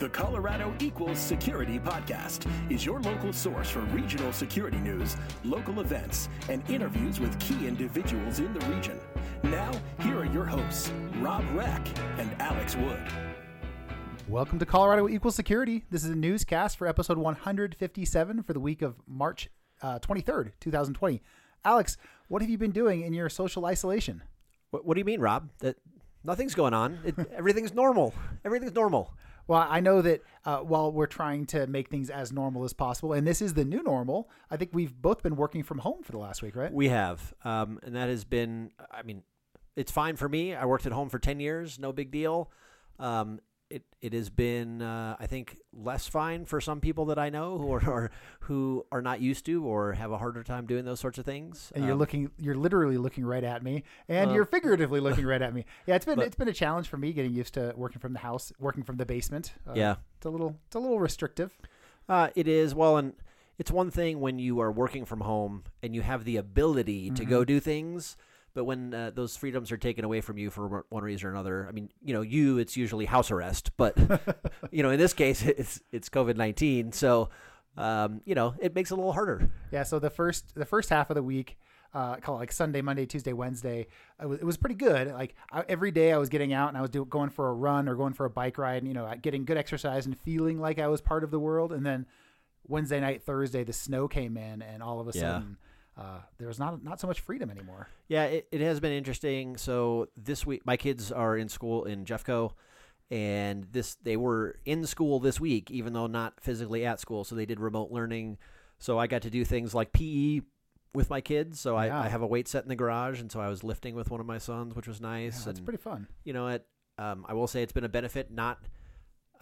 The Colorado Equals Security Podcast is your local source for regional security news, local events, and interviews with key individuals in the region. Now, here are your hosts, Rob Reck and Alex Wood. Welcome to Colorado Equal Security. This is a newscast for episode 157 for the week of March uh, 23rd, 2020. Alex, what have you been doing in your social isolation? What, what do you mean, Rob? That nothing's going on. It, everything's normal. Everything's normal. Well, I know that uh, while we're trying to make things as normal as possible, and this is the new normal, I think we've both been working from home for the last week, right? We have, um, and that has been. I mean, it's fine for me. I worked at home for ten years, no big deal. Um, it it has been uh, I think less fine for some people that I know who are, are, who are not used to or have a harder time doing those sorts of things. And you're Um, looking, you're literally looking right at me, and Uh, you're figuratively looking right at me. Yeah, it's been but- it's been a challenge for me getting used to working from the house, working from the basement. Uh, Yeah, it's a little it's a little restrictive. uh, it is. Well, and it's one thing when you are working from home and you have the ability to go do things. But when uh, those freedoms are taken away from you for one reason or another, I mean, you know, you it's usually house arrest, but you know, in this case, it's it's COVID nineteen, so um, you know, it makes it a little harder. Yeah, so the first the first half of the week, uh, call it like Sunday, Monday, Tuesday, Wednesday, it was, it was pretty good. Like I, every day, I was getting out and I was do, going for a run or going for a bike ride, and you know, getting good exercise and feeling like I was part of the world. And then Wednesday night, Thursday, the snow came in, and all of a Yeah. sudden, uh, there was not not so much freedom anymore. Yeah, it, it has been interesting. So this week, my kids are in school in Jeffco, and this they were in school this week, even though not physically at school. So they did remote learning. So I got to do things like PE with my kids. So I, Yeah. I have a weight set in the garage, and so I was lifting with one of my sons, which was Yeah, nice. that's and pretty fun. you know, it. Um, I will say it's been a benefit not.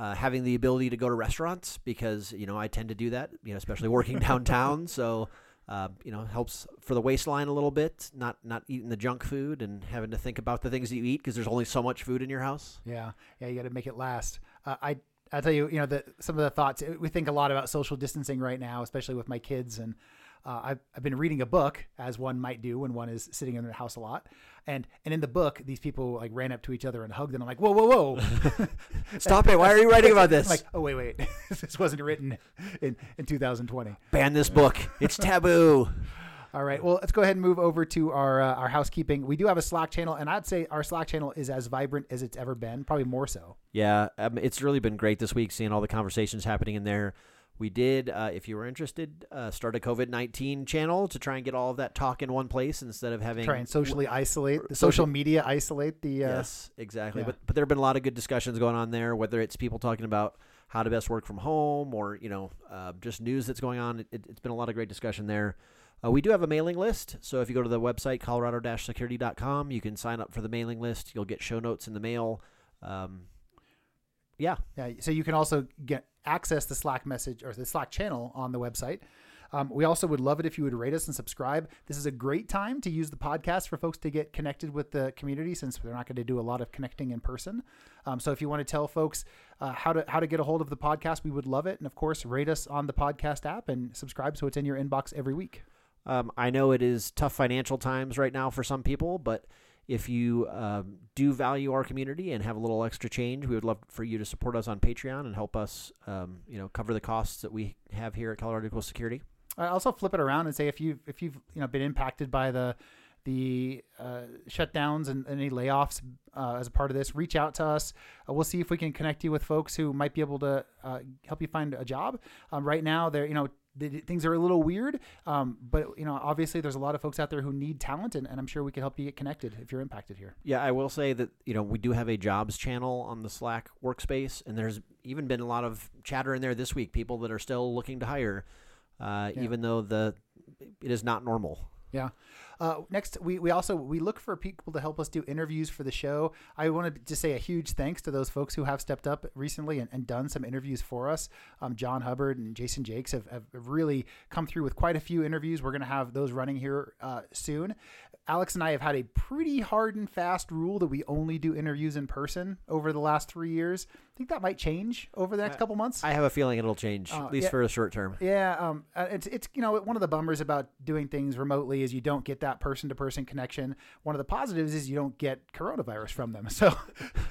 Uh, having the ability to go to restaurants because you know I tend to do that, you know, especially working downtown. So uh, you know, helps for the waistline a little bit. Not not eating the junk food and having to think about the things that you eat because there's only so much food in your house. Yeah, yeah, you got to make it last. Uh, I I tell you, you know, the, some of the thoughts we think a lot about social distancing right now, especially with my kids, and uh, I've I've been reading a book as one might do when one is sitting in their house a lot, and and in the book, these people like ran up to each other and hugged, and I'm like, whoa, whoa, whoa, Stop it! Why are you writing about this? I'm like, oh wait, wait, this wasn't written in in 2020. Ban this book. It's taboo. All right. Well, let's go ahead and move over to our uh, our housekeeping. We do have a Slack channel, and I'd say our Slack channel is as vibrant as it's ever been, probably more so. Yeah, um, it's really been great this week seeing all the conversations happening in there. We did, uh, if you were interested, uh, start a COVID nineteen channel to try and get all of that talk in one place instead of having Try and socially isolate the social- social media, isolate the. Uh, yes, exactly. yeah. But but there have been a lot of good discussions going on there. Whether it's people talking about how to best work from home, or you know, uh, just news that's going on. It, it's been a lot of great discussion there. Uh, we do have a mailing list, so if you go to the website colorado-security.com, you can sign up for the mailing list. You'll get show notes in the mail. Um, yeah, Yeah, so you can also get access the Slack message or the Slack channel on the website. Um, we also would love it if you would rate us and subscribe. This is a great time to use the podcast for folks to get connected with the community since they're not going to do a lot of connecting in person. Um, so if you want to tell folks uh, how to how to get a hold of the podcast, we would love it. And of course, rate us on the podcast app and subscribe so it's in your inbox every week. Um, I know it is tough financial times right now for some people, but if you um, do value our community and have a little extra change, we would love for you to support us on Patreon and help us, um, you know, cover the costs that we have here at Colorado Equal Security. I also flip it around and say if you if you've you know been impacted by the the uh, shutdowns and any layoffs uh, as a part of this, reach out to us. Uh, we'll see if we can connect you with folks who might be able to uh, help you find a job. Um, right now, they're you know things are a little weird, um, but you know obviously there's a lot of folks out there who need talent, and, and I'm sure we can help you get connected if you're impacted here. Yeah, I will say that you know we do have a jobs channel on the Slack workspace, and there's even been a lot of chatter in there this week. People that are still looking to hire, uh, Yeah. even though the it is not normal. Yeah. Uh, next, we, we also we look for people to help us do interviews for the show. I wanted to say a huge thanks to those folks who have stepped up recently and, and done some interviews for us. Um, John Hubbard and Jason Jakes have, have really come through with quite a few interviews. We're going to have those running here uh, soon. Alex and I have had a pretty hard and fast rule that we only do interviews in person over the last three years. I think that might change over the next couple months. I have a feeling it'll change, Uh, at least yeah. for a short term. Yeah, um, uh, it's it's you know one of the bummers about doing things remotely is you don't get that that person to person connection. One of the positives is you don't get coronavirus from them. So,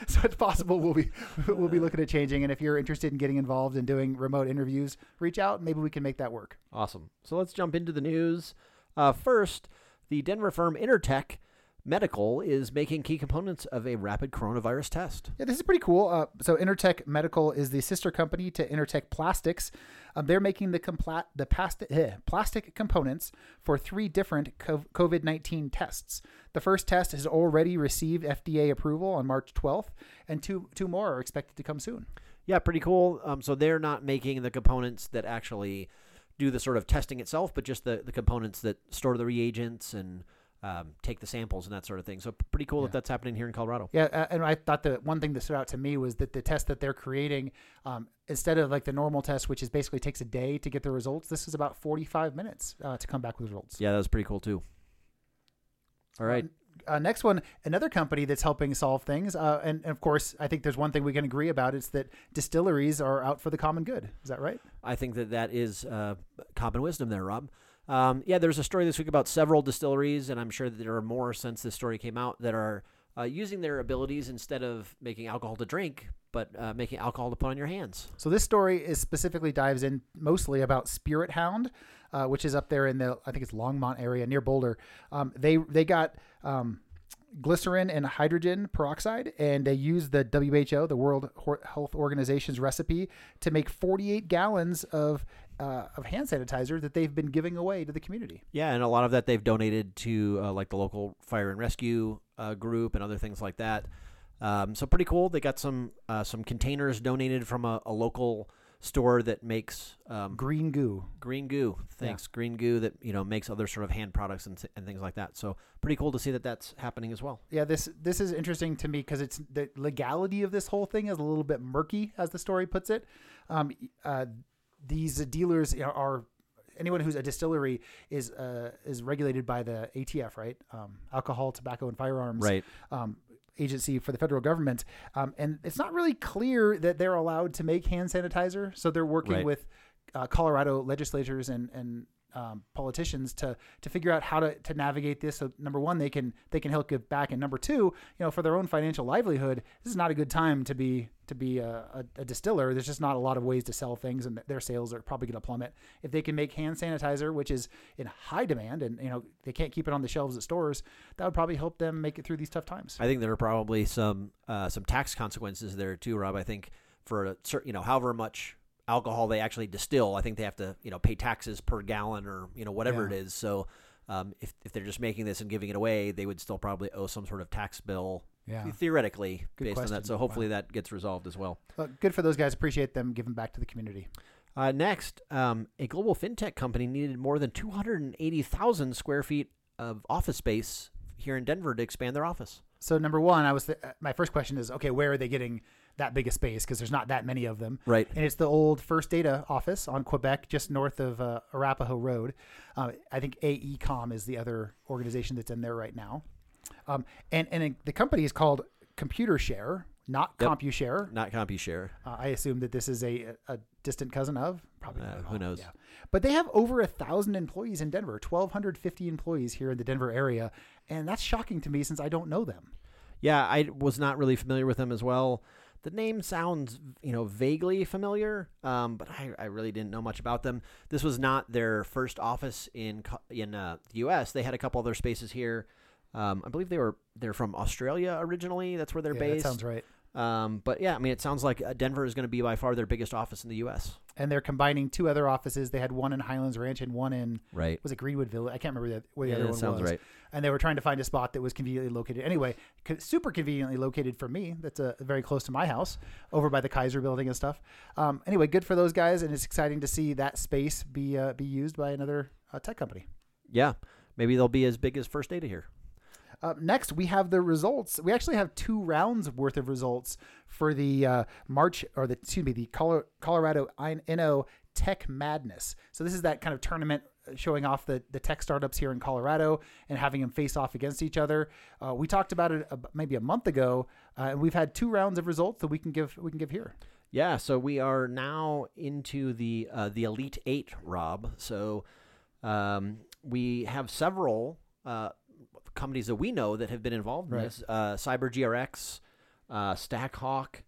so it's possible we'll be we'll be looking at changing. And if you're interested in getting involved in doing remote interviews, reach out. Maybe we can make that work. Awesome. So let's jump into the news. Uh, first, the Denver firm Intertech Medical is making key components of a rapid coronavirus test. Yeah, this is pretty cool. Uh, so Intertech Medical is the sister company to Intertech Plastics. Um, they're making the compla- the past- eh, plastic components for three different COVID 19 tests. The first test has already received FDA approval on March 12th, and two, two more are expected to come soon. Yeah, pretty cool. Um, so they're not making the components that actually do the sort of testing itself, but just the, the components that store the reagents and um, take the samples and that sort of thing. So pretty cool yeah. that that's happening here in Colorado. Yeah, uh, and I thought that one thing that stood out to me was that the test that they're creating, um, instead of like the normal test, which is basically takes a day to get the results, this is about 45 minutes uh, to come back with results. Yeah, that was pretty cool too. All right. Um, uh, next one, another company that's helping solve things, uh, and, and, of course, I think there's one thing we can agree about: it's that distilleries are out for the common good. Is that right? I think that that is uh, common wisdom there, Rob. Um, yeah, there's a story this week about several distilleries, and I'm sure that there are more since this story came out that are uh, using their abilities instead of making alcohol to drink, but uh, making alcohol to put on your hands. So this story is specifically dives in mostly about Spirit Hound, uh, which is up there in the I think it's Longmont area near Boulder. Um, they they got um, glycerin and hydrogen peroxide, and they used the WHO, the World Health Organization's recipe, to make 48 gallons of uh, of hand sanitizer that they've been giving away to the community. Yeah, and a lot of that they've donated to uh, like the local fire and rescue uh, group and other things like that. Um, so pretty cool. They got some uh, some containers donated from a, a local store that makes um, green goo. Green goo. Thanks, yeah. green goo that you know makes other sort of hand products and, and things like that. So pretty cool to see that that's happening as well. Yeah, this this is interesting to me because it's the legality of this whole thing is a little bit murky, as the story puts it. Um, uh, these dealers are anyone who's a distillery is uh, is regulated by the ATF, right? Um, Alcohol, Tobacco, and Firearms right. um, agency for the federal government, um, and it's not really clear that they're allowed to make hand sanitizer. So they're working right. with uh, Colorado legislators and and um, politicians to to figure out how to, to navigate this. So number one, they can they can help give back, and number two, you know, for their own financial livelihood, this is not a good time to be to be a, a, a distiller. There's just not a lot of ways to sell things, and their sales are probably going to plummet. If they can make hand sanitizer, which is in high demand, and you know they can't keep it on the shelves at stores, that would probably help them make it through these tough times. I think there are probably some uh, some tax consequences there too, Rob. I think for a certain, you know, however much alcohol they actually distill, I think they have to you know pay taxes per gallon or you know whatever yeah. it is. So um, if if they're just making this and giving it away, they would still probably owe some sort of tax bill. Yeah. Theoretically, good based question. on that. So hopefully wow. that gets resolved as well. well. Good for those guys. Appreciate them giving back to the community. Uh, next, um, a global fintech company needed more than 280,000 square feet of office space here in Denver to expand their office. So number one, I was th- my first question is okay, where are they getting that big a space because there's not that many of them. Right. And it's the old First Data office on Quebec, just north of uh, Arapahoe Road. Uh, I think AECOM is the other organization that's in there right now. Um, and and the company is called Computershare, not yep. CompuShare. Not CompuShare. Uh, I assume that this is a, a distant cousin of. Probably. Uh, who knows? Yeah. But they have over a thousand employees in Denver, 1,250 employees here in the Denver area, and that's shocking to me since I don't know them. Yeah, I was not really familiar with them as well the name sounds you know vaguely familiar, um, but I, I, really didn't know much about them. This was not their first office in in uh, the U.S. They had a couple other spaces here. Um, I believe they were they're from Australia originally. That's where they're yeah, based. That sounds right. Um, but yeah, I mean, it sounds like uh, Denver is going to be by far their biggest office in the U.S. And they're combining two other offices. They had one in Highlands Ranch and one in right. Was it Greenwood Village? I can't remember the, where the yeah, other one sounds was. right. And they were trying to find a spot that was conveniently located. Anyway, super conveniently located for me. That's uh, very close to my house, over by the Kaiser Building and stuff. Um, anyway, good for those guys, and it's exciting to see that space be uh, be used by another uh, tech company. Yeah, maybe they'll be as big as First Data here. Uh, next, we have the results. We actually have two rounds worth of results for the uh, March or the excuse me the Colorado Inno Tech Madness. So this is that kind of tournament uh, showing off the, the tech startups here in Colorado and having them face off against each other. Uh, we talked about it maybe a month ago, uh, and we've had two rounds of results that we can give we can give here. Yeah, so we are now into the uh, the Elite Eight, Rob. So um, we have several uh, companies that we know that have been involved in Right. this: uh, Cyber GRX, uh, Stackhawk,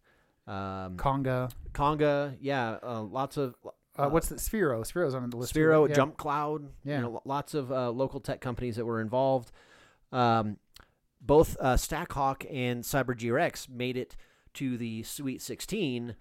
um, Conga. Conga. Yeah, uh, lots of Uh, what's the Sphero? Sphero's on the list. Sphero, right? Yeah. Jump Cloud. Yeah. You know, lots of uh, local tech companies that were involved. Um, both uh, Stackhawk and Cyber GRX made it to the Sweet 16,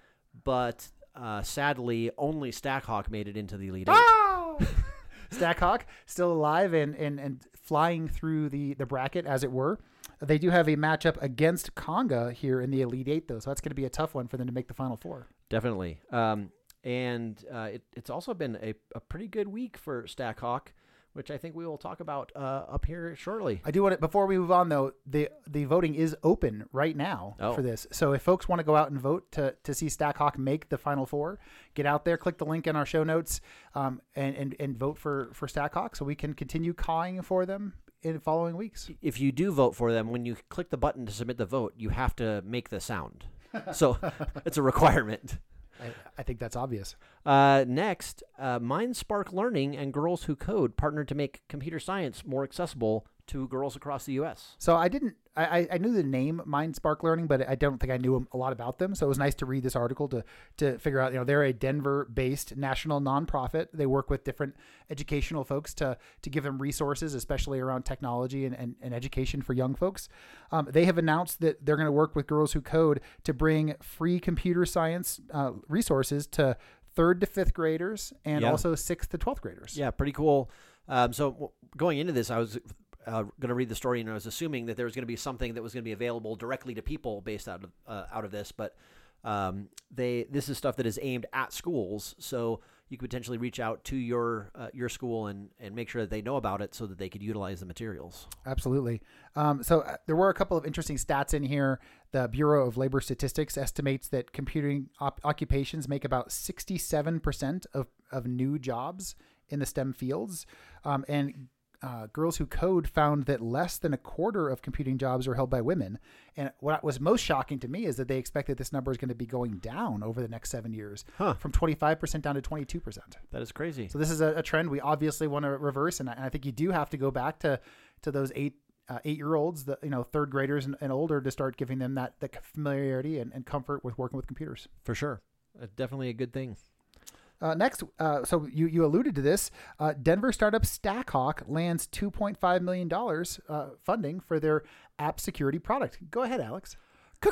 but uh, sadly, only Stackhawk made it into the Elite Eight. Ah! Stackhawk still alive and, and, and flying through the, the bracket, as it were. They do have a matchup against Conga here in the Elite Eight, though, so that's going to be a tough one for them to make the Final Four. Definitely. Um, and uh, it, it's also been a, a pretty good week for Stackhawk, which I think we will talk about uh, up here shortly. I do want to before we move on though, the the voting is open right now Oh. for this. So if folks want to go out and vote to to see Stackhawk make the final four, get out there, click the link in our show notes, um, and and and vote for for Stackhawk so we can continue calling for them in following weeks. if you do vote for them, when you click the button to submit the vote, you have to make the sound. So it's a requirement. I, I think that's obvious. Uh, next, uh, MindSpark Learning and Girls Who Code partnered to make computer science more accessible to girls across the U.S. So I didn't. I, I- knew the name MindSpark Learning, but I don't think I knew a lot about them. So it was nice to read this article to to figure out. You know, they're a Denver-based national nonprofit. They work with different educational folks to to give them resources, especially around technology and, and, and education for young folks. Um, they have announced that they're going to work with Girls Who Code to bring free computer science uh, resources to third to fifth graders and Yeah. also sixth to twelfth graders. Yeah, pretty cool. Um, so w- going into this, I was uh, going to read the story, and I was assuming that there was going to be something that was going to be available directly to people based out of uh, out of this. But um, they this is stuff that is aimed at schools, so you could potentially reach out to your uh, your school and and make sure that they know about it, so that they could utilize the materials. Absolutely. Um, so uh, there were a couple of interesting stats in here. The Bureau of Labor Statistics estimates that computing op- occupations make about 67% of, of new jobs in the STEM fields. Um, and uh, Girls Who Code found that less than a quarter of computing jobs are held by women. And what was most shocking to me is that they expect that this number is going to be going down over the next seven years Huh. from 25% down to 22%. That is crazy. So this is a, a trend we obviously want to reverse, and I, and I think you do have to go back to to those eight uh, eight year olds, the you know third graders and, and older, to start giving them that the familiarity and, and comfort with working with computers. For sure, uh, definitely a good thing. Uh, next, uh, so you, you alluded to this. Uh, Denver startup Stackhawk lands $2.5 million uh, funding for their app security product. Go ahead, Alex.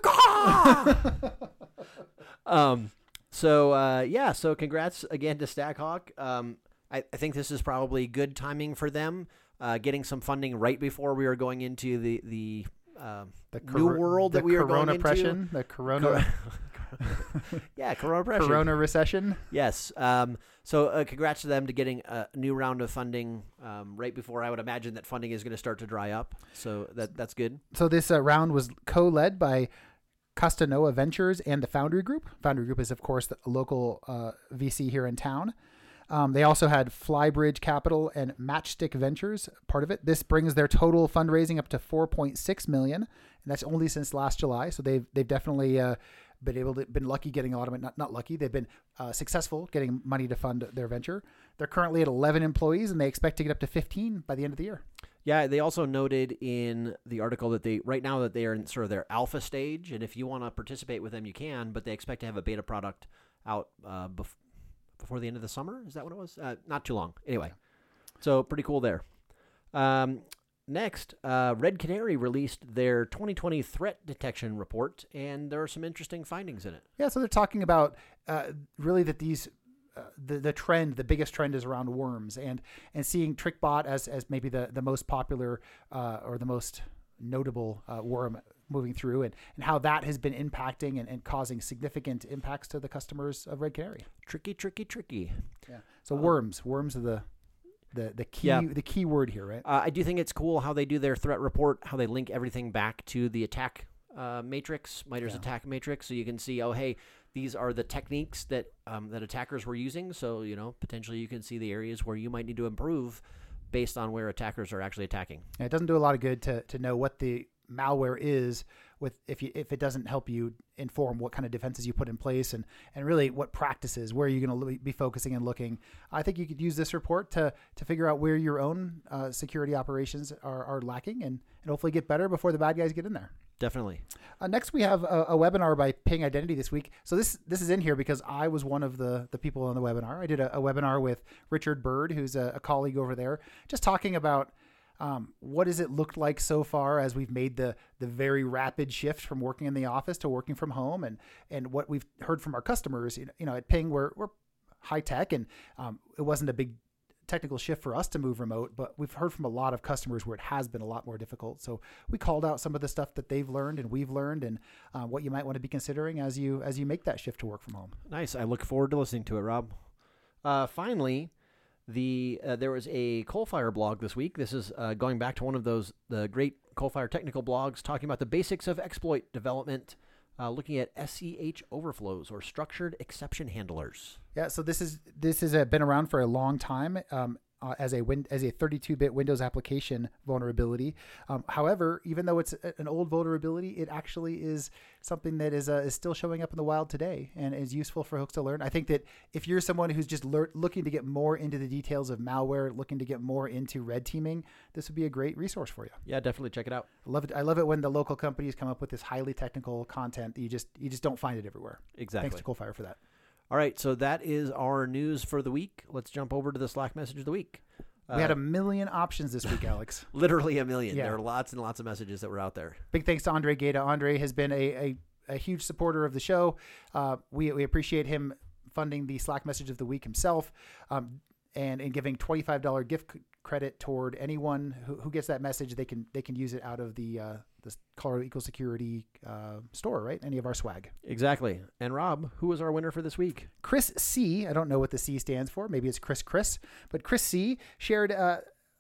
um, so uh, yeah, so congrats again to Stackhawk. Um, I, I think this is probably good timing for them, uh, getting some funding right before we are going into the the, um, The new world the that we are corona going into. the corona, yeah, Corona depression. corona recession. Yes. Um, so uh, congrats to them to getting a new round of funding um, right before I would imagine that funding is going to start to dry up. So that that's good. So this uh, round was co-led by Costanoa Ventures and the Foundry Group. Foundry Group is, of course, the local uh, VC here in town. Um, they also had Flybridge Capital and Matchstick Ventures part of it. This brings their total fundraising up to 4.6 million, and that's only since last July. So they've they've definitely uh, been able to been lucky getting a lot of. Not not lucky. They've been uh, successful getting money to fund their venture. They're currently at 11 employees, and they expect to get up to 15 by the end of the year. Yeah, they also noted in the article that they right now that they are in sort of their alpha stage, and if you want to participate with them, you can. But they expect to have a beta product out uh, bef- before the end of the summer. Is that what it was? Uh, not too long. Anyway, so pretty cool there. Um, next, uh, Red Canary released their 2020 threat detection report, and there are some interesting findings in it. Yeah, so they're talking about uh, really that these uh, the the trend, the biggest trend is around worms, and and seeing TrickBot as as maybe the the most popular uh, or the most notable uh, worm moving through, and and how that has been impacting and, and causing significant impacts to the customers of Red Canary. Tricky, tricky, tricky. Yeah. So worms, worms are the the the key Yeah. the key word here, right? Uh, I do think it's cool how they do their threat report, how they link everything back to the attack uh, matrix, MITRE's Yeah. attack matrix, so you can see, oh, hey, these are the techniques that um, that attackers were using. So you know, potentially you can see the areas where you might need to improve based on where attackers are actually attacking. And it doesn't do a lot of good to, to know what the malware is with if you if it doesn't help you inform what kind of defenses you put in place and and really what practices where are you're going to be focusing and looking. I think you could use this report to to figure out where your own uh, security operations are, are lacking and and hopefully get better before the bad guys get in there. Definitely. Uh, next, we have a, a, webinar by Ping Identity this week. So this this is in here because I was one of the the people on the webinar. I did a, a webinar with Richard Bird, who's a, a colleague over there, just talking about um, what has it looked like so far as we've made the the very rapid shift from working in the office to working from home, and and what we've heard from our customers. You know, at Ping, we're we're high tech, and um, it wasn't a big technical shift for us to move remote, but we've heard from a lot of customers where it has been a lot more difficult. So we called out some of the stuff that they've learned and we've learned, and uh, what you might want to be considering as you as you make that shift to work from home. Nice. I look forward to listening to it, Rob. Uh, finally, the uh, there was a Coalfire blog this week. This is uh, going back to one of those the great Coalfire technical blogs talking about the basics of exploit development uh, looking at SEH overflows or structured exception handlers. Yeah, so this is this has uh, been around for a long time. Um, uh, as a win- as a 32-bit Windows application vulnerability. Um, however, even though it's an old vulnerability, it actually is something that is uh, is still showing up in the wild today and is useful for folks to learn. I think that if you're someone who's just lear- looking to get more into the details of malware, looking to get more into red teaming, this would be a great resource for you. Yeah, definitely check it out. I love it. I love it when the local companies come up with this highly technical content that you just you just don't find it everywhere. Exactly. Thanks to Coalfire for that. All right, so that is our news for the week. Let's jump over to the Slack message of the week. We had a million options this week, Alex. literally a million. Yeah. There are lots and lots of messages that were out there. Big thanks to Andre Gata. Andre has been a, a, a huge supporter of the show. Uh, we, we appreciate him funding the Slack message of the week himself um, and, and giving $25 gift credit toward anyone who, who gets that message. They can they can use it out of the uh, the Colorado Equal Security uh, store, right? Any of our swag. Exactly. And Rob, who was our winner for this week? Chris C. I don't know what the C stands for. Maybe it's Chris Chris, but Chris C. shared uh,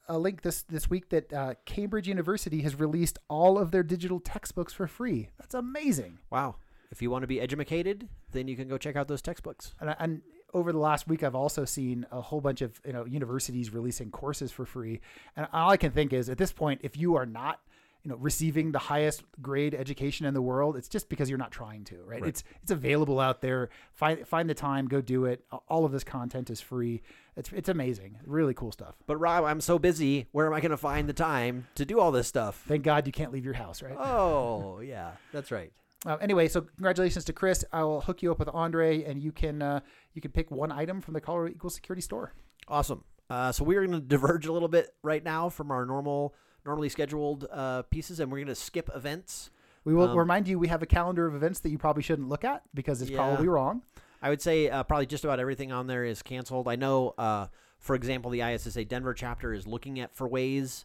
a link this this week that uh, Cambridge University has released all of their digital textbooks for free. That's amazing. Wow. If you want to be educated, then you can go check out those textbooks. And, and over the last week, I've also seen a whole bunch of you know universities releasing courses for free. And all I can think is at this point, if you are not you know receiving the highest grade education in the world, it's just because you're not trying to, right? Right. It's it's available out there. Find find the time, go do it. All of this content is free. It's it's amazing. Really cool stuff. But Rob, I'm so busy. Where am I going to find the time to do all this stuff? Thank God you can't leave your house, right? Oh, yeah, that's right. Uh, anyway, so congratulations to Chris. I will hook you up with Andre, and you can uh, you can pick one item from the Colorado Equal Security Store. Awesome. Uh, so we are going to diverge a little bit right now from our normal, normally scheduled uh, pieces, and we're going to skip events. We will Um, remind you we have a calendar of events that you probably shouldn't look at because it's Yeah. probably wrong. I would say uh, probably just about everything on there is canceled. I know, uh, for example, the ISSA Denver chapter is looking at for ways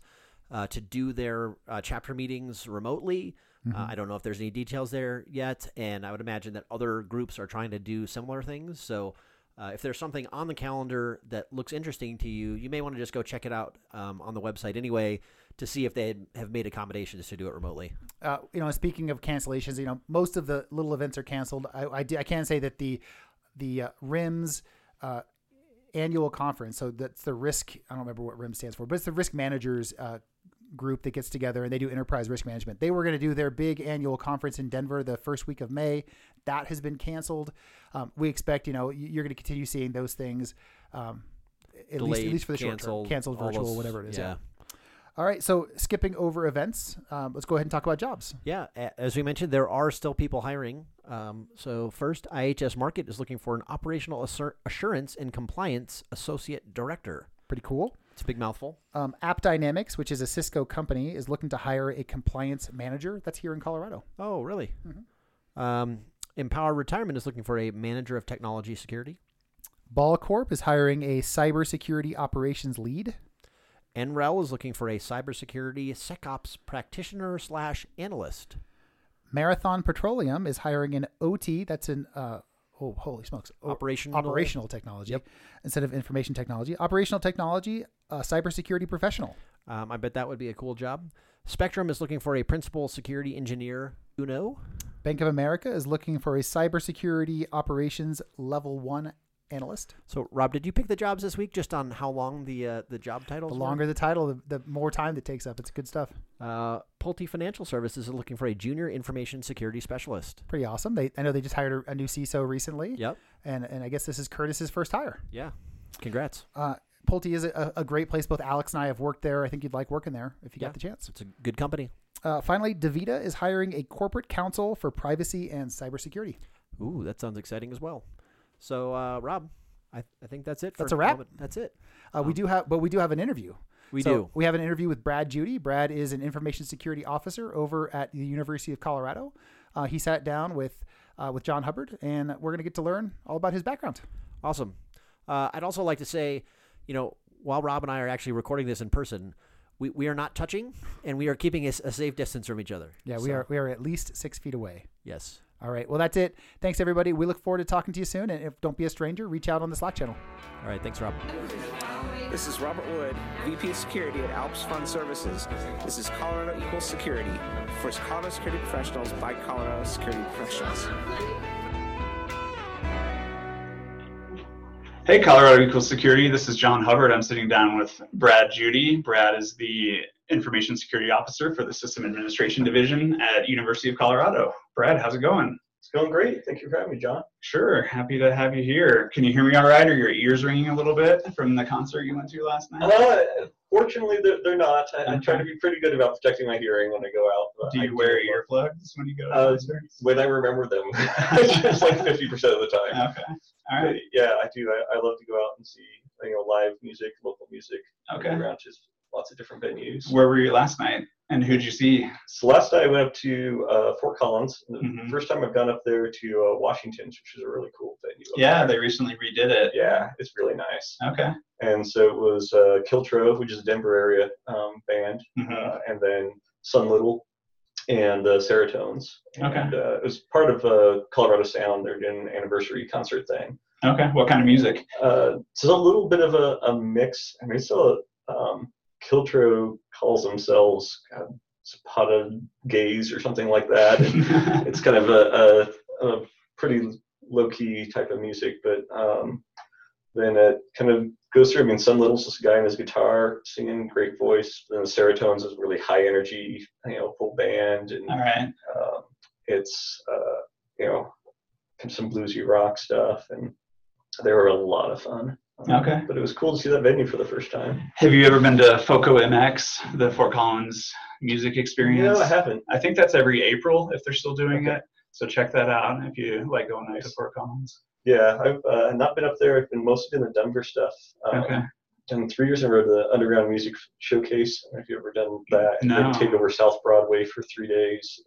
uh, to do their uh, chapter meetings remotely. Uh, I don't know if there's any details there yet, and I would imagine that other groups are trying to do similar things. So, uh, if there's something on the calendar that looks interesting to you, you may want to just go check it out um, on the website anyway to see if they have made accommodations to do it remotely. Uh, you know, speaking of cancellations, you know, most of the little events are canceled. I I, I can say that the the uh, RIMS uh, annual conference, so that's the risk. I don't remember what RIMS stands for, but it's the risk managers. Uh, group that gets together and they do enterprise risk management. They were going to do their big annual conference in Denver the first week of May. That has been canceled. Um, we expect, you know, you're going to continue seeing those things, um, at least at least for the short term, canceled, canceled, virtual, those- whatever it is. yeah. All right. So skipping over events, um, let's go ahead and talk about jobs. Yeah, as we mentioned, there are still people hiring. Um, so first, IHS Markit is looking for an operational assur- assurance and compliance associate director. Pretty cool. It's a big mouthful. Um, App Dynamics, which is a Cisco company, is looking to hire a compliance manager. That's here in Colorado. Oh, really? Um, Empower Retirement is looking for a manager of technology security. Ball Corp is hiring a cybersecurity operations lead. NREL is looking for a cybersecurity SecOps practitioner slash analyst. Marathon Petroleum is hiring an OT. That's an uh, oh holy smokes, O- Operational- operational technology Yep. instead of information technology. Operational technology, uh, cybersecurity professional. Um, I bet that would be a cool job. Spectrum is looking for a principal security engineer. Uno. Bank of America is looking for a cybersecurity operations level one analyst. So, Rob, did you pick the jobs this week just on how long the uh, the job titles? The were? longer the title, the, the more time it takes up. It's good stuff. Uh, Pulte Financial Services is looking for a junior information security specialist. Pretty awesome. They I know they just hired a, a new CISO recently. Yep. And and I guess this is Curtis's first hire. Yeah. Congrats. Uh, Pulte is a, a great place. Both Alex and I have worked there. I think you'd like working there if you Yeah. got the chance. It's a good company. Uh, finally, Davita is hiring a corporate counsel for privacy and cybersecurity. Ooh, that sounds exciting as well. So, uh, Rob, I, I think that's it. For That's a wrap? moment. That's it. Uh, we do have, but we do have an interview. We So do. We have an interview with Brad Judy. Brad is an information security officer over at the University of Colorado. Uh, he sat down with uh, with John Hubbard, and we're going to get to learn all about his background. Awesome. Uh, I'd also like to say, you know, while Rob and I are actually recording this in person, we, we are not touching and we are keeping a safe distance from each other. Yeah, we So, are we are at least six feet away. Yes. All right. Well, that's it. Thanks everybody. We look forward to talking to you soon. And if don't be a stranger, reach out on the Slack channel. All right. Thanks, Rob. This is Robert Wood, VP of Security at Alps Fund Services. This is Colorado Equals Security for Colorado Security Professionals by Colorado Security Professionals. Hey, Colorado Equals Security. This is John Hubbard. I'm sitting down with Brad Judy. Brad is the Information Security Officer for the System Administration Division at University of Colorado. Brad, how's it going? It's going great. Thank you for having me, John. Sure. Happy to have you here. Can you hear me all right? Are your ears ringing a little bit from the concert you went to last night? Uh, fortunately, they're, they're not. I, I try Okay. to be pretty good about protecting my hearing when I go out. Do I you wear look- earplugs when you go to Uh, when I remember them, it's like 50% of the time. Okay. All But yeah, I do. I, I love to go out and see you know live music, local music. Okay. Around just lots of different venues. Where were you last night? And who'd you see? So last night I went up to uh, Fort Collins. The Mhm. first time I've gone up there to uh, Washington, which is a really cool venue. Yeah, they recently redid it. Yeah, it's really nice. Okay. And so it was uh, Kiltrove, which is a Denver area um, band, Mhm. uh, and then Sun Little and uh, Serotones. Okay. And uh, it was part of uh, Colorado Sound. They're doing an anniversary concert thing. Okay. What kind of music? Uh, so a little bit of a, a mix. I mean, so um, Kiltro calls themselves God, Zapata gays or something like that. It's kind of a, a, a pretty low key type of music, but um, then it kind of goes through. I mean, Sun Little's just a guy on his guitar singing, great voice. Then the Serotones is really high energy, you know, full band, and All right. um, it's uh, you know some bluesy rock stuff, and they were a lot of fun. Um, Okay. But it was cool to see that venue for the first time. Have you ever been to FOCO MX, the Fort Collins music experience? No, I haven't. I think that's every April if they're still doing Okay. it. So check that out if you like going out to Fort Collins. Yeah, I've uh, not been up there. I've been mostly doing the Denver stuff. Um, Okay. Done three years in a row the Underground Music Showcase. I don't know if you've ever done that. No. They take over South Broadway for three days.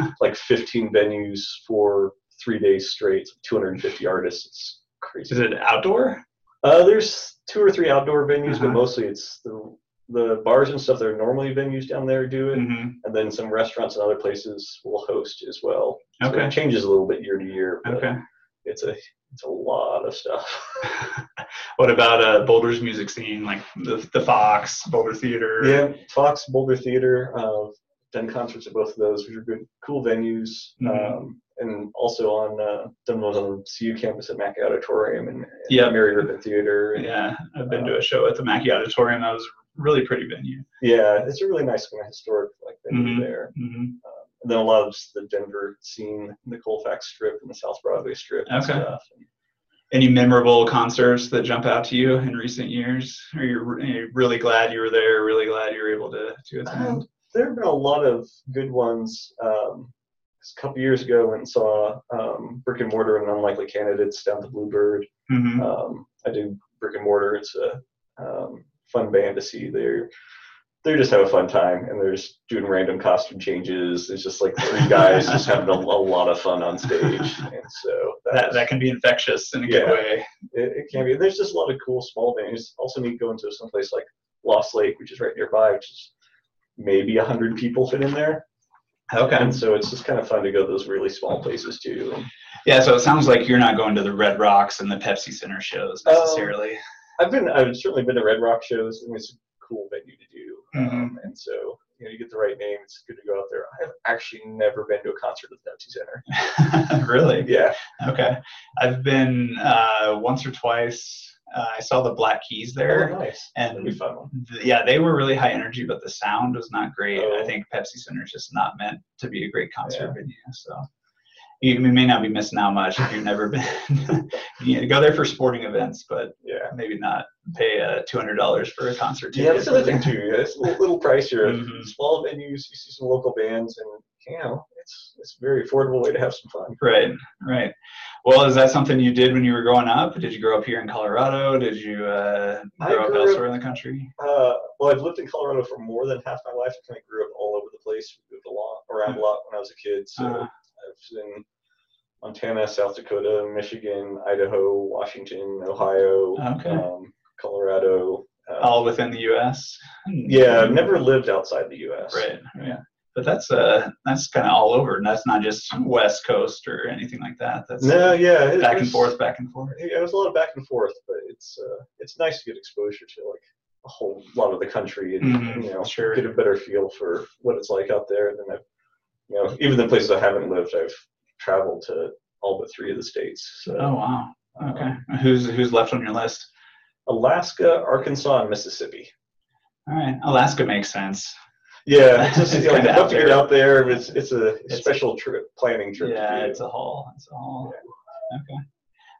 And it's like 15 venues for three days straight. 250 artists. It's crazy. Is it outdoor? Uh, there's two or three outdoor venues, Uh-huh. but mostly it's the the bars and stuff that are normally venues down there do it, hmm and then some restaurants and other places will host as well. So Okay. it changes a little bit year to year, but Okay. it's a it's a lot of stuff. what about uh, Boulder's music scene, like the, the Fox, Boulder Theater? yeah, Fox Boulder Theater. Uh, done concerts at both of those, which are good, cool venues. Mhm. Um, and also on uh, done those on the CU campus at Mackey Auditorium and, and Yeah. Mary Rippon Theater. And, Yeah, I've been to a show at the Mackey Auditorium. That was a really pretty venue. yeah, it's a really nice kind of historic like venue Mhm. there. hmm and then a lot of the Denver scene, the Colfax Strip and the South Broadway Strip and Okay. stuff. Any memorable concerts that jump out to you in recent years? Are you are you really glad you were there? Really glad you were able to to attend? Um, there have been a lot of good ones. Um, a couple years ago, I went and saw um, Brick and Mortar and Unlikely Candidates down at the Bluebird. hmm Um, I do Brick and Mortar. It's a um, fun band to see. They're they just have a fun time and they're just doing random costume changes. It's just like three guys just having a, a lot of fun on stage. And so That was- that can be infectious in a good way. it, it can be. There's just a lot of cool small venues. Also neat going to someplace like Lost Lake, which is right nearby, which is maybe a hundred people fit in there. Okay. And so it's just kind of fun to go to those really small places too. Yeah, so it sounds like you're not going to the Red Rocks and the Pepsi Center shows Um, necessarily. I've been, I've certainly been to Red Rock shows, and it's a cool venue to do. Mm-hmm. Um, and so, you know you get the right name, it's good to go out there. I've actually never been to a concert at the Pepsi Center. really? Yeah, Okay. I've been uh, once or twice. Uh, I saw the Black Keys there. oh, nice. and- That'd be fun one. Yeah, they were really high energy, but the sound was not great. I Oh. think Pepsi Center is just not meant to be a great concert Yeah. venue. So you, you may not be missing out much if you've never been. you know, go there for sporting events, but Yeah. maybe not pay uh, two hundred dollars for a concert. Yeah, that's another thing too. It's a little, little pricier. Mhm. Small venues, you see some local bands, and you know, it's it's a very affordable way to have some fun. Right, right. Well, is that something you did when you were growing up? Did you grow up here in Colorado? Did you uh, grow up grew up- elsewhere in the country? Uh, well, I've lived in Colorado for more than half my life. I kind of grew up all over the place. Moved a lot around a lot when I was a kid. So Uh-huh. I was in Montana, South Dakota, Michigan, Idaho, Washington, Ohio, Okay. um, Colorado. Uh, All within the U.S. yeah, I've never lived outside the U.S. Right, right. But that's uh that's kind of all over, and that's not just West Coast or anything like that. That's No, yeah, it back and was- forth, back and forth. Yeah, it was a lot of back and forth, but it's uh, it's nice to get exposure to like a whole lot of the country and Mhm, you know sure. get a better feel for what it's like out there. And then I've you know even the places I haven't lived, I've traveled to all but three of the states. So, Oh wow. Okay. Who's who's left on your list? Alaska, Arkansas, and Mississippi. All right. Alaska makes sense. Yeah, it's just It's you know, out to get out there. It's it's a It's- special trip, planning trip. Yeah, it's a haul. It's a haul. Okay.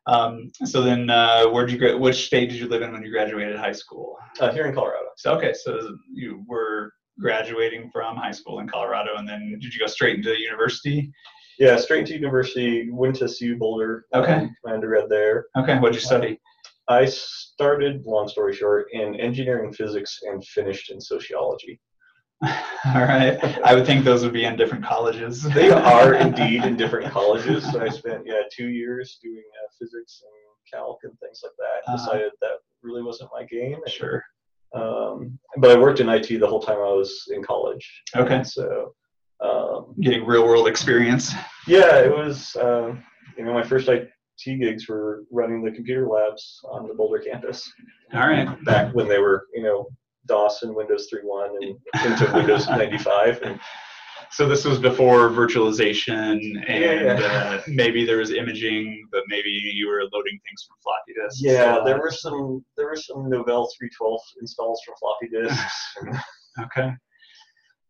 Um, so then, uh, where'd you gra- which state did you live in when you graduated high school? uh, here in Colorado. So okay, so you were graduating from high school in Colorado, and then did you go straight into university? Yeah, straight to university. Went to CU Boulder. Okay. um, my undergrad there. Okay, what'd you study? I started, long story short, in engineering physics and finished in sociology. All right. I would think those would be in different colleges. They are indeed in different colleges. So I spent yeah two years doing uh, physics and calc and things like that. Uh-huh. Decided that really wasn't my game. and, Sure. Um, but I worked in IT the whole time I was in college. Okay. And so um, Getting real world experience. yeah, it was um, you know my first IT gigs were running the computer labs on the Boulder campus. All right. back when they were, you know, DOS and Windows 3.1 and into Windows 95. And So this was before virtualization, and Yeah. uh, maybe there was imaging, but maybe you were loading things from floppy disks. yeah, Uh, there were some there were some Novell 312 installs from floppy disks. Okay.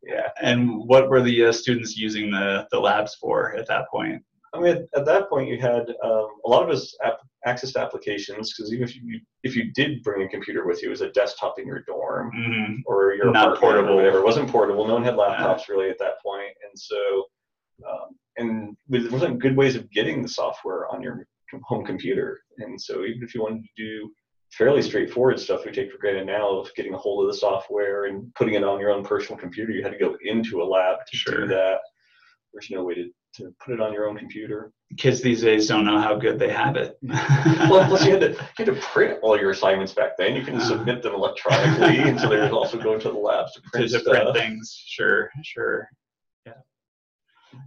yeah, And what were the uh, students using the the labs for at that point? I mean, at that point you had um, a lot of us app, access to applications because even if you if you did bring a computer with you, it was a desktop in your dorm hmm or your Not portable. or whatever. It wasn't portable. No one had laptops really at that point, and so um, and there wasn't good ways of getting the software on your home computer. And so even if you wanted to do fairly straightforward stuff we take for granted now of getting a hold of the software and putting it on your own personal computer, you had to go into a lab to Sure. do that. There's no way to, to put it on your own computer. Kids these days don't know how good they have it. Well, plus you had to you had to print all your assignments back then. You couldn't Uh. submit them electronically, and so they would also going to the labs to to print things. Sure, sure. Yeah.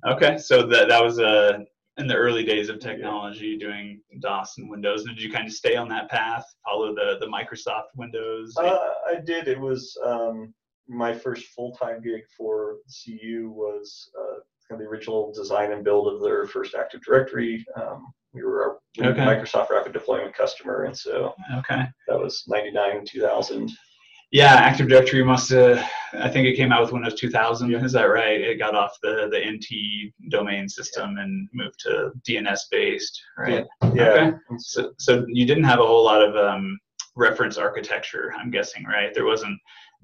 Okay, so that that was uh, in the early days of technology, doing DOS and Windows. And did you kind of stay on that path, follow the the Microsoft Windows? Uh, I did. It was um, my first full time gig for CU was uh, kind of the original design and build of their first Active Directory. Um, we were a Okay. Microsoft Rapid Deployment customer, and so okay. that was '99, 2000. Yeah, Active Directory must have. I think it came out with Windows 2000. Yeah. Is that right? It got off the the NT domain system and moved to DNS based, right? Yeah. Okay. So- So, so you didn't have a whole lot of um, reference architecture, I'm guessing, right? There wasn't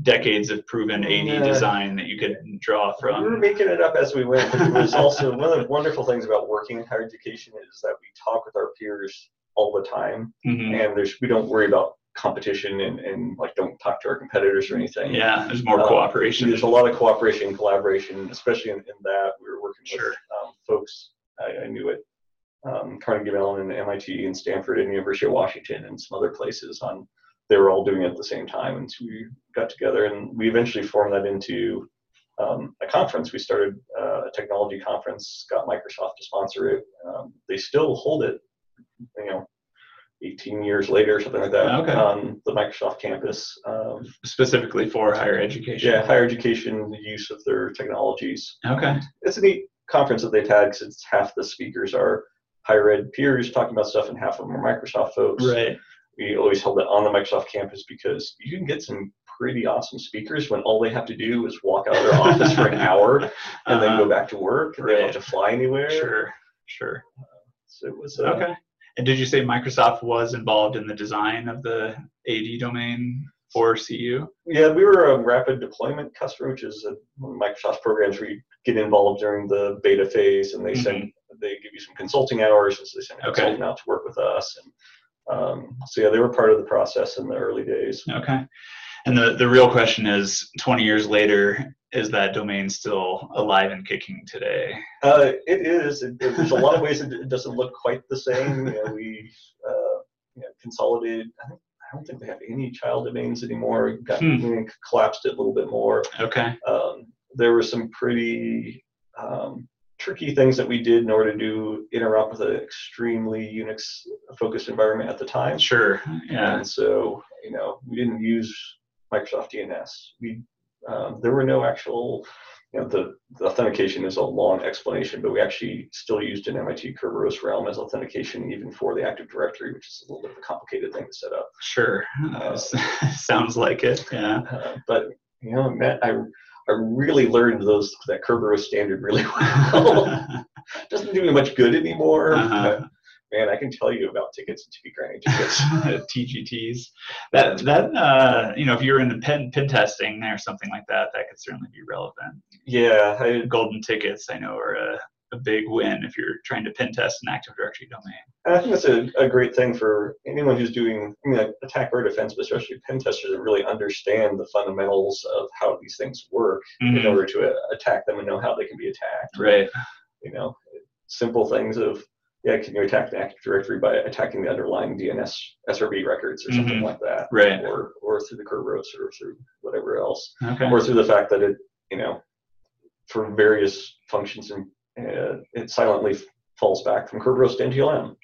decades of proven AD Yeah. design that you could draw from. we were making it up as we went, but it was also one of the wonderful things about working in higher education is that we talk with our peers all the time, Mhm. and there's we don't worry about competition and, and like don't talk to our competitors or anything. Yeah, there's more Uh, cooperation. There's a lot of cooperation and collaboration, especially in, in that we were working Sure. with um, folks I, I knew at um, Carnegie Mellon and MIT and Stanford and University of Washington and some other places on they were all doing it at the same time, and so we got together and we eventually formed that into um, a conference. We started uh, a technology conference, got Microsoft to sponsor it. Um, they still hold it, you know, 18 years later, something like that, Okay. on the Microsoft campus. Um, Specifically for higher education. yeah, higher education, the use of their technologies. Okay. It's a neat conference that they've had because it's half the speakers are higher ed peers talking about stuff, and half of them are Microsoft folks. Right. We always held it on the Microsoft campus because you can get some pretty awesome speakers when all they have to do is walk out of their office for an hour and then Uh-huh. go back to work. and They don't have to fly anywhere. Sure. Sure. So it was uh, Okay. And did you say Microsoft was involved in the design of the AD domain for CU? Yeah, we were a rapid deployment customer, which is a, one of Microsoft's programs where you get involved during the beta phase, and they send they give you some consulting hours, and so they send a Mm-hmm. Okay. consultant out to work with us. And um, so yeah, they were part of the process in the early days. Okay. And the, the real question is 20 years later, is that domain still alive and kicking today? Uh, it is. It, there's a lot of ways it, doesn't look quite the same. You know, we uh, you know, consolidated. I don't, I don't think they have any child domains anymore. Got Hmm. collapsed it a little bit more. Okay. um, there were some pretty um, tricky things that we did in order to do interop with an extremely Unix focused environment at the time. Sure. Yeah. And so, you know, we didn't use Microsoft DNS. We um, there were no actual, you know, the, the authentication is a long explanation, but we actually still used an MIT Kerberos realm as authentication even for the Active Directory, which is a little bit of a complicated thing to set up. Sure. Uh, sounds like it. Yeah. Uh, but you know, Matt, I I really learned those that Kerberos standard really well. Doesn't do me much good anymore. Uh-huh. Man, I can tell you about tickets and TP granting tickets. TGTs. That that uh, you know, if you're in the pen pen testing or something like that, that could certainly be relevant. yeah, I, Golden tickets, I know, are a, a big win if you're trying to pen test an Active Directory domain. And I think that's a, a great thing for anyone who's doing I mean, like, attack or defense, but especially pen testers that really understand the fundamentals of how these things work in Mhm. order to uh, attack them and know how they can be attacked. Right. You know, simple things of yeah, can you attack the Active Directory by attacking the underlying DNS SRV records or something Mhm. like that? Right. Or or through the Kerberos or through whatever else, Okay. or through the fact that it you know for various functions and uh, it silently falls back from Kerberos to NTLM.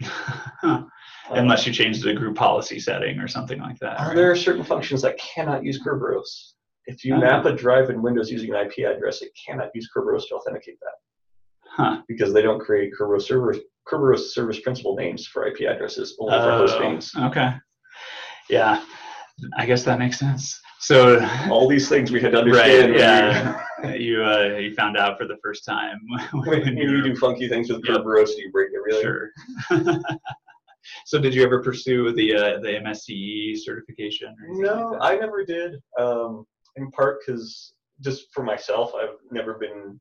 Unless you change the group policy setting or something like that. Right? there are certain functions that cannot use Kerberos. If you Oh. map a drive in Windows using an IP address, it cannot use Kerberos to authenticate that Huh. because they don't create Kerberos server Kerberos service principal names for IP addresses, only for host Oh, names. Okay. Yeah. I guess that makes sense. So All these things we had to understand. when yeah. you uh, you found out for the first time When, when you do funky things with Yep. You break everything. Sure. so did you ever pursue the uh, the MCSE certification? No, like? I never did. Um, in part because just for myself, I've never been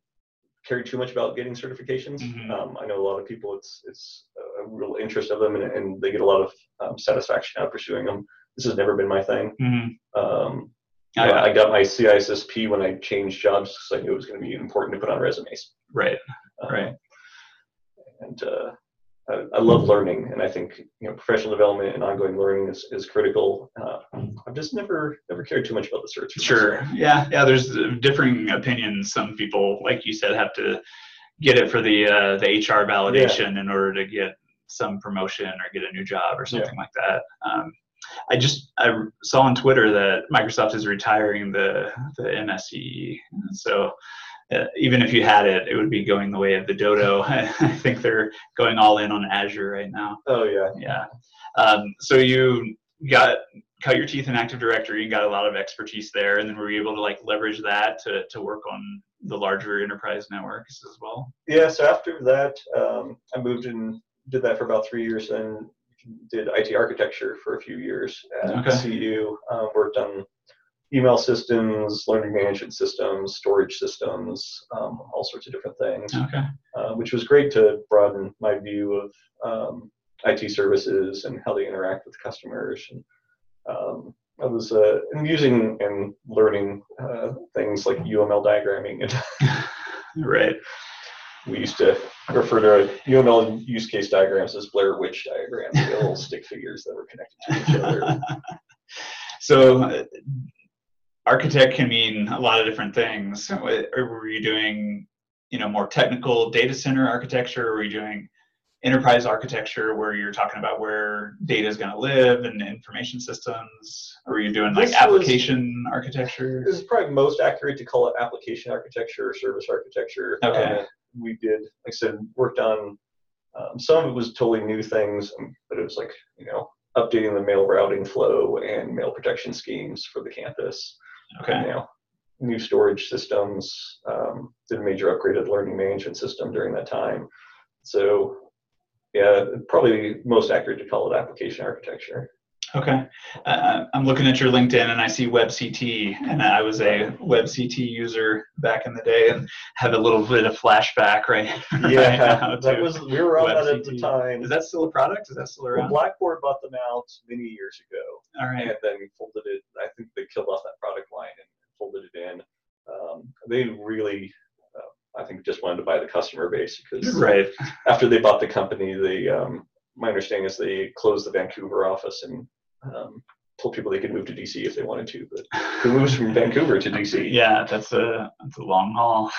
cared too much about getting certifications. Mhm. Um, I know a lot of people; it's it's a real interest of them, and, and they get a lot of um, satisfaction out of pursuing them. This has never been my thing. Mhm. Um, I- know, I got my CISSP when I changed jobs because I knew it was going to be important to put on resumes. Right. Um, Right. And uh, I, I love learning, and I think you know professional development and ongoing learning is, is critical. Uh, I've just never never cared too much about the search. Sure. myself. Yeah. Yeah. There's differing opinions. Some people, like you said, have to get it for the uh, the HR validation in order to get some promotion or get a new job or something like that. Um, I just I saw on Twitter that Microsoft is retiring the the MCSE. So uh, even if you had it, it would be going the way of the dodo. I think they're going all in on Azure right now. Oh yeah. Yeah. Um, so you got cut your teeth in Active Directory and got a lot of expertise there, and then were you able to like leverage that to to work on the larger enterprise networks as well? Yeah. So after that, um, I moved and did that for about three years, and did IT architecture for a few years at Okay. CU. Uh, worked on email systems, learning management systems, storage systems, um, all sorts of different things. Okay. uh, which was great to broaden my view of um, IT services and how they interact with customers. And um, I was uh, and using and learning uh, things like UML diagramming, and Right. We used to refer to UML use case diagrams as Blair Witch diagrams, the little stick figures that were connected to each other. so uh, architect can mean a lot of different things. Or were you doing, you know, more technical data center architecture? Were you doing enterprise architecture where you're talking about where data is going to live and information systems, or are you doing like This was- application architecture? This is probably most accurate to call it application architecture or service architecture. Okay. Uh, we did, like I said, worked on um, some of it was totally new things, um, but it was like you know updating the mail routing flow and mail protection schemes for the campus. Okay. You know, new storage systems. Um, did a major upgraded learning management system during that time. So yeah, probably most accurate to call it application architecture. Okay. Uh, I'm looking at your LinkedIn and I see WebCT, and I was a WebCT user back in the day and have a little bit of flashback right, right Yeah, now that was we were on that at the time. Is that still a product? Is that still Well, around? Blackboard bought them out many years ago, All right. and then folded it. I think they killed off that product line and folded it in. Um, they really, uh, I think, just wanted to buy the customer base because Right. after they bought the company, they, um, my understanding is they closed the Vancouver office and um, told people they could move to DC if they wanted to. But who moves from Vancouver to DC? Yeah, that's a that's a long haul.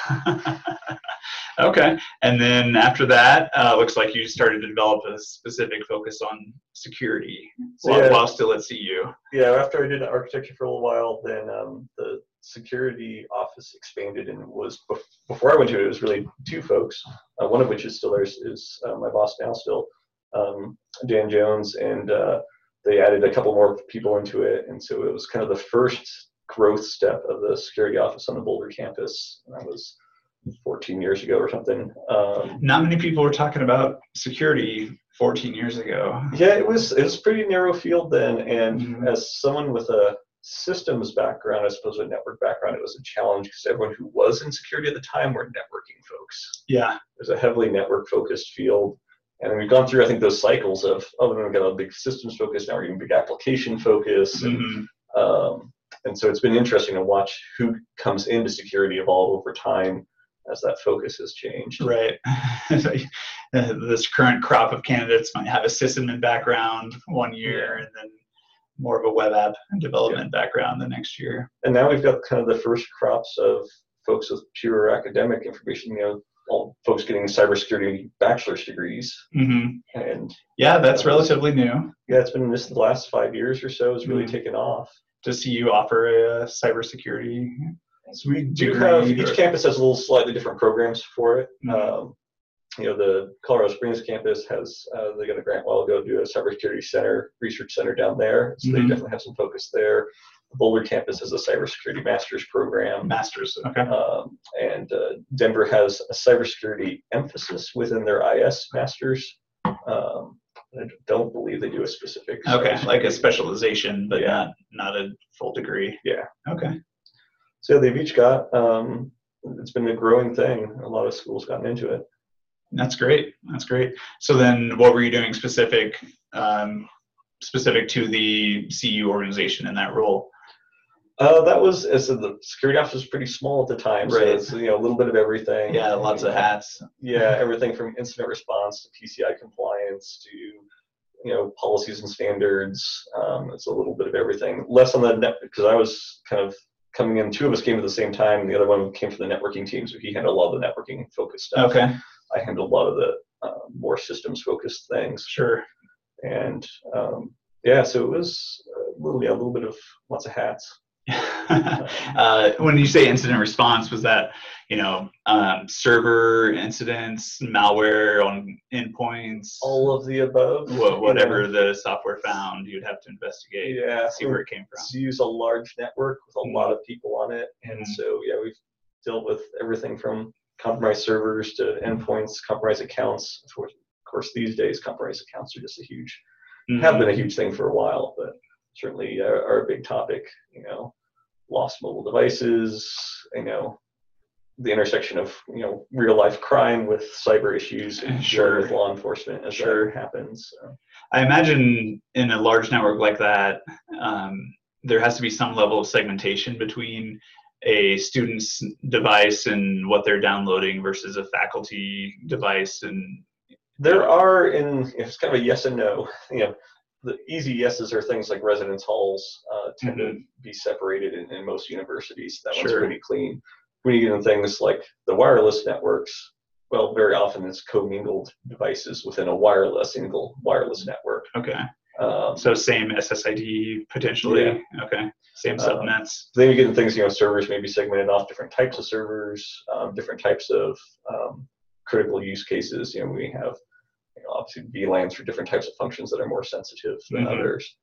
okay, and then after that, uh, looks like you started to develop a specific focus on security while, Yeah. while still at CU. yeah, after I did architecture for a little while, then um, the security office expanded and was bef- before I went to it, it was really two folks. Uh, one of which is still there is, is uh, my boss now, still um, Dan Jones, and uh, they added a couple more people into it, and so it was kind of the first growth step of the security office on the Boulder campus. And that was 14 years ago or something. Um, Not many people were talking about security 14 years ago. Yeah, it was it was pretty narrow field then, and Mhm. as someone with a systems background I suppose a network background, it was a challenge because everyone who was in security at the time were networking folks. Yeah. It was a heavily network focused field, and we've gone through I think those cycles of oh, we've got a big systems focus, now we're getting big application focus, and, Mhm. um, and so it's been interesting to watch who comes into security evolve over time as that focus has changed. Right. Uh, this current crop of candidates might have a sysadmin background one year and then more of a web app and development background the next year. and now we've got kind of the first crops of folks with pure academic information. You know, folks getting cybersecurity bachelor's degrees, hmm and Yeah, that's relatively new. yeah, it's been this the last five years or so has really Mhm. taken off. Does CU offer a cybersecurity? So we do Degree have each campus has a little slightly different programs for it. Mhm. Um, you know, the Colorado Springs campus has uh, they got a grant a while ago to do a cybersecurity center research center down there, so they definitely have some focus there. Boulder campus has a cybersecurity master's program. Masters. Okay. Um, and uh, Denver has a cybersecurity emphasis within their IS masters. Um, I don't believe they do a specific. Okay, like a specialization, but Yeah. not not a full degree. Yeah. Okay. So they've each got. Um, it's been a growing thing. A lot of schools gotten into it. That's great. That's great. So then, what were you doing specific, um, specific to the CU organization in that role? Uh, that was as the security office was pretty small at the time, so Right. it's you know a little bit of everything. Yeah, lots of hats. Yeah, everything from incident response to PCI compliance to you know policies and standards. Um, it's a little bit of everything. Less on the net because I was kind of coming in. Two of us came at the same time, and the other one came from the networking team, so he handled a lot of the networking focused stuff. Okay, I handled a lot of the uh, more systems focused things, sure. and um, yeah, so it was a little yeah a little bit of lots of hats. uh, when you say incident response, was that you know um, server incidents, malware on endpoints, All of the above. you whatever know. the software found, you'd have to investigate, Yeah, see where it came from. to use a large network with a Mhm. lot of people on it. And Mhm. so, yeah, we've dealt with everything from compromised servers to endpoints, compromised accounts. Of course, of course these days, compromised accounts are just a huge, have Mhm. been a huge thing for a while, but certainly are, are a big topic. You know, lost mobile devices, you know, the intersection of, you know, real life crime with cyber issues and Sure. with law enforcement as Sure. happens. So. I imagine in a large network like that, um, there has to be some level of segmentation between a student's device and what they're downloading versus a faculty device. And There are in it's kind of a yes and no. You know, the easy yeses are things like residence halls uh, tend to be separated in, in most universities. That one's pretty clean. When you get into things like the wireless networks, well, very often it's commingled devices within a wireless single wireless network. Okay. Um, So same SSID potentially. Okay. Same Um, subnets. then you get into things, you know, servers may be segmented off different types of servers, um, different types of um, critical use cases. You know, we have you know, obviously VLANs for different types of functions that are more sensitive than Mhm. others.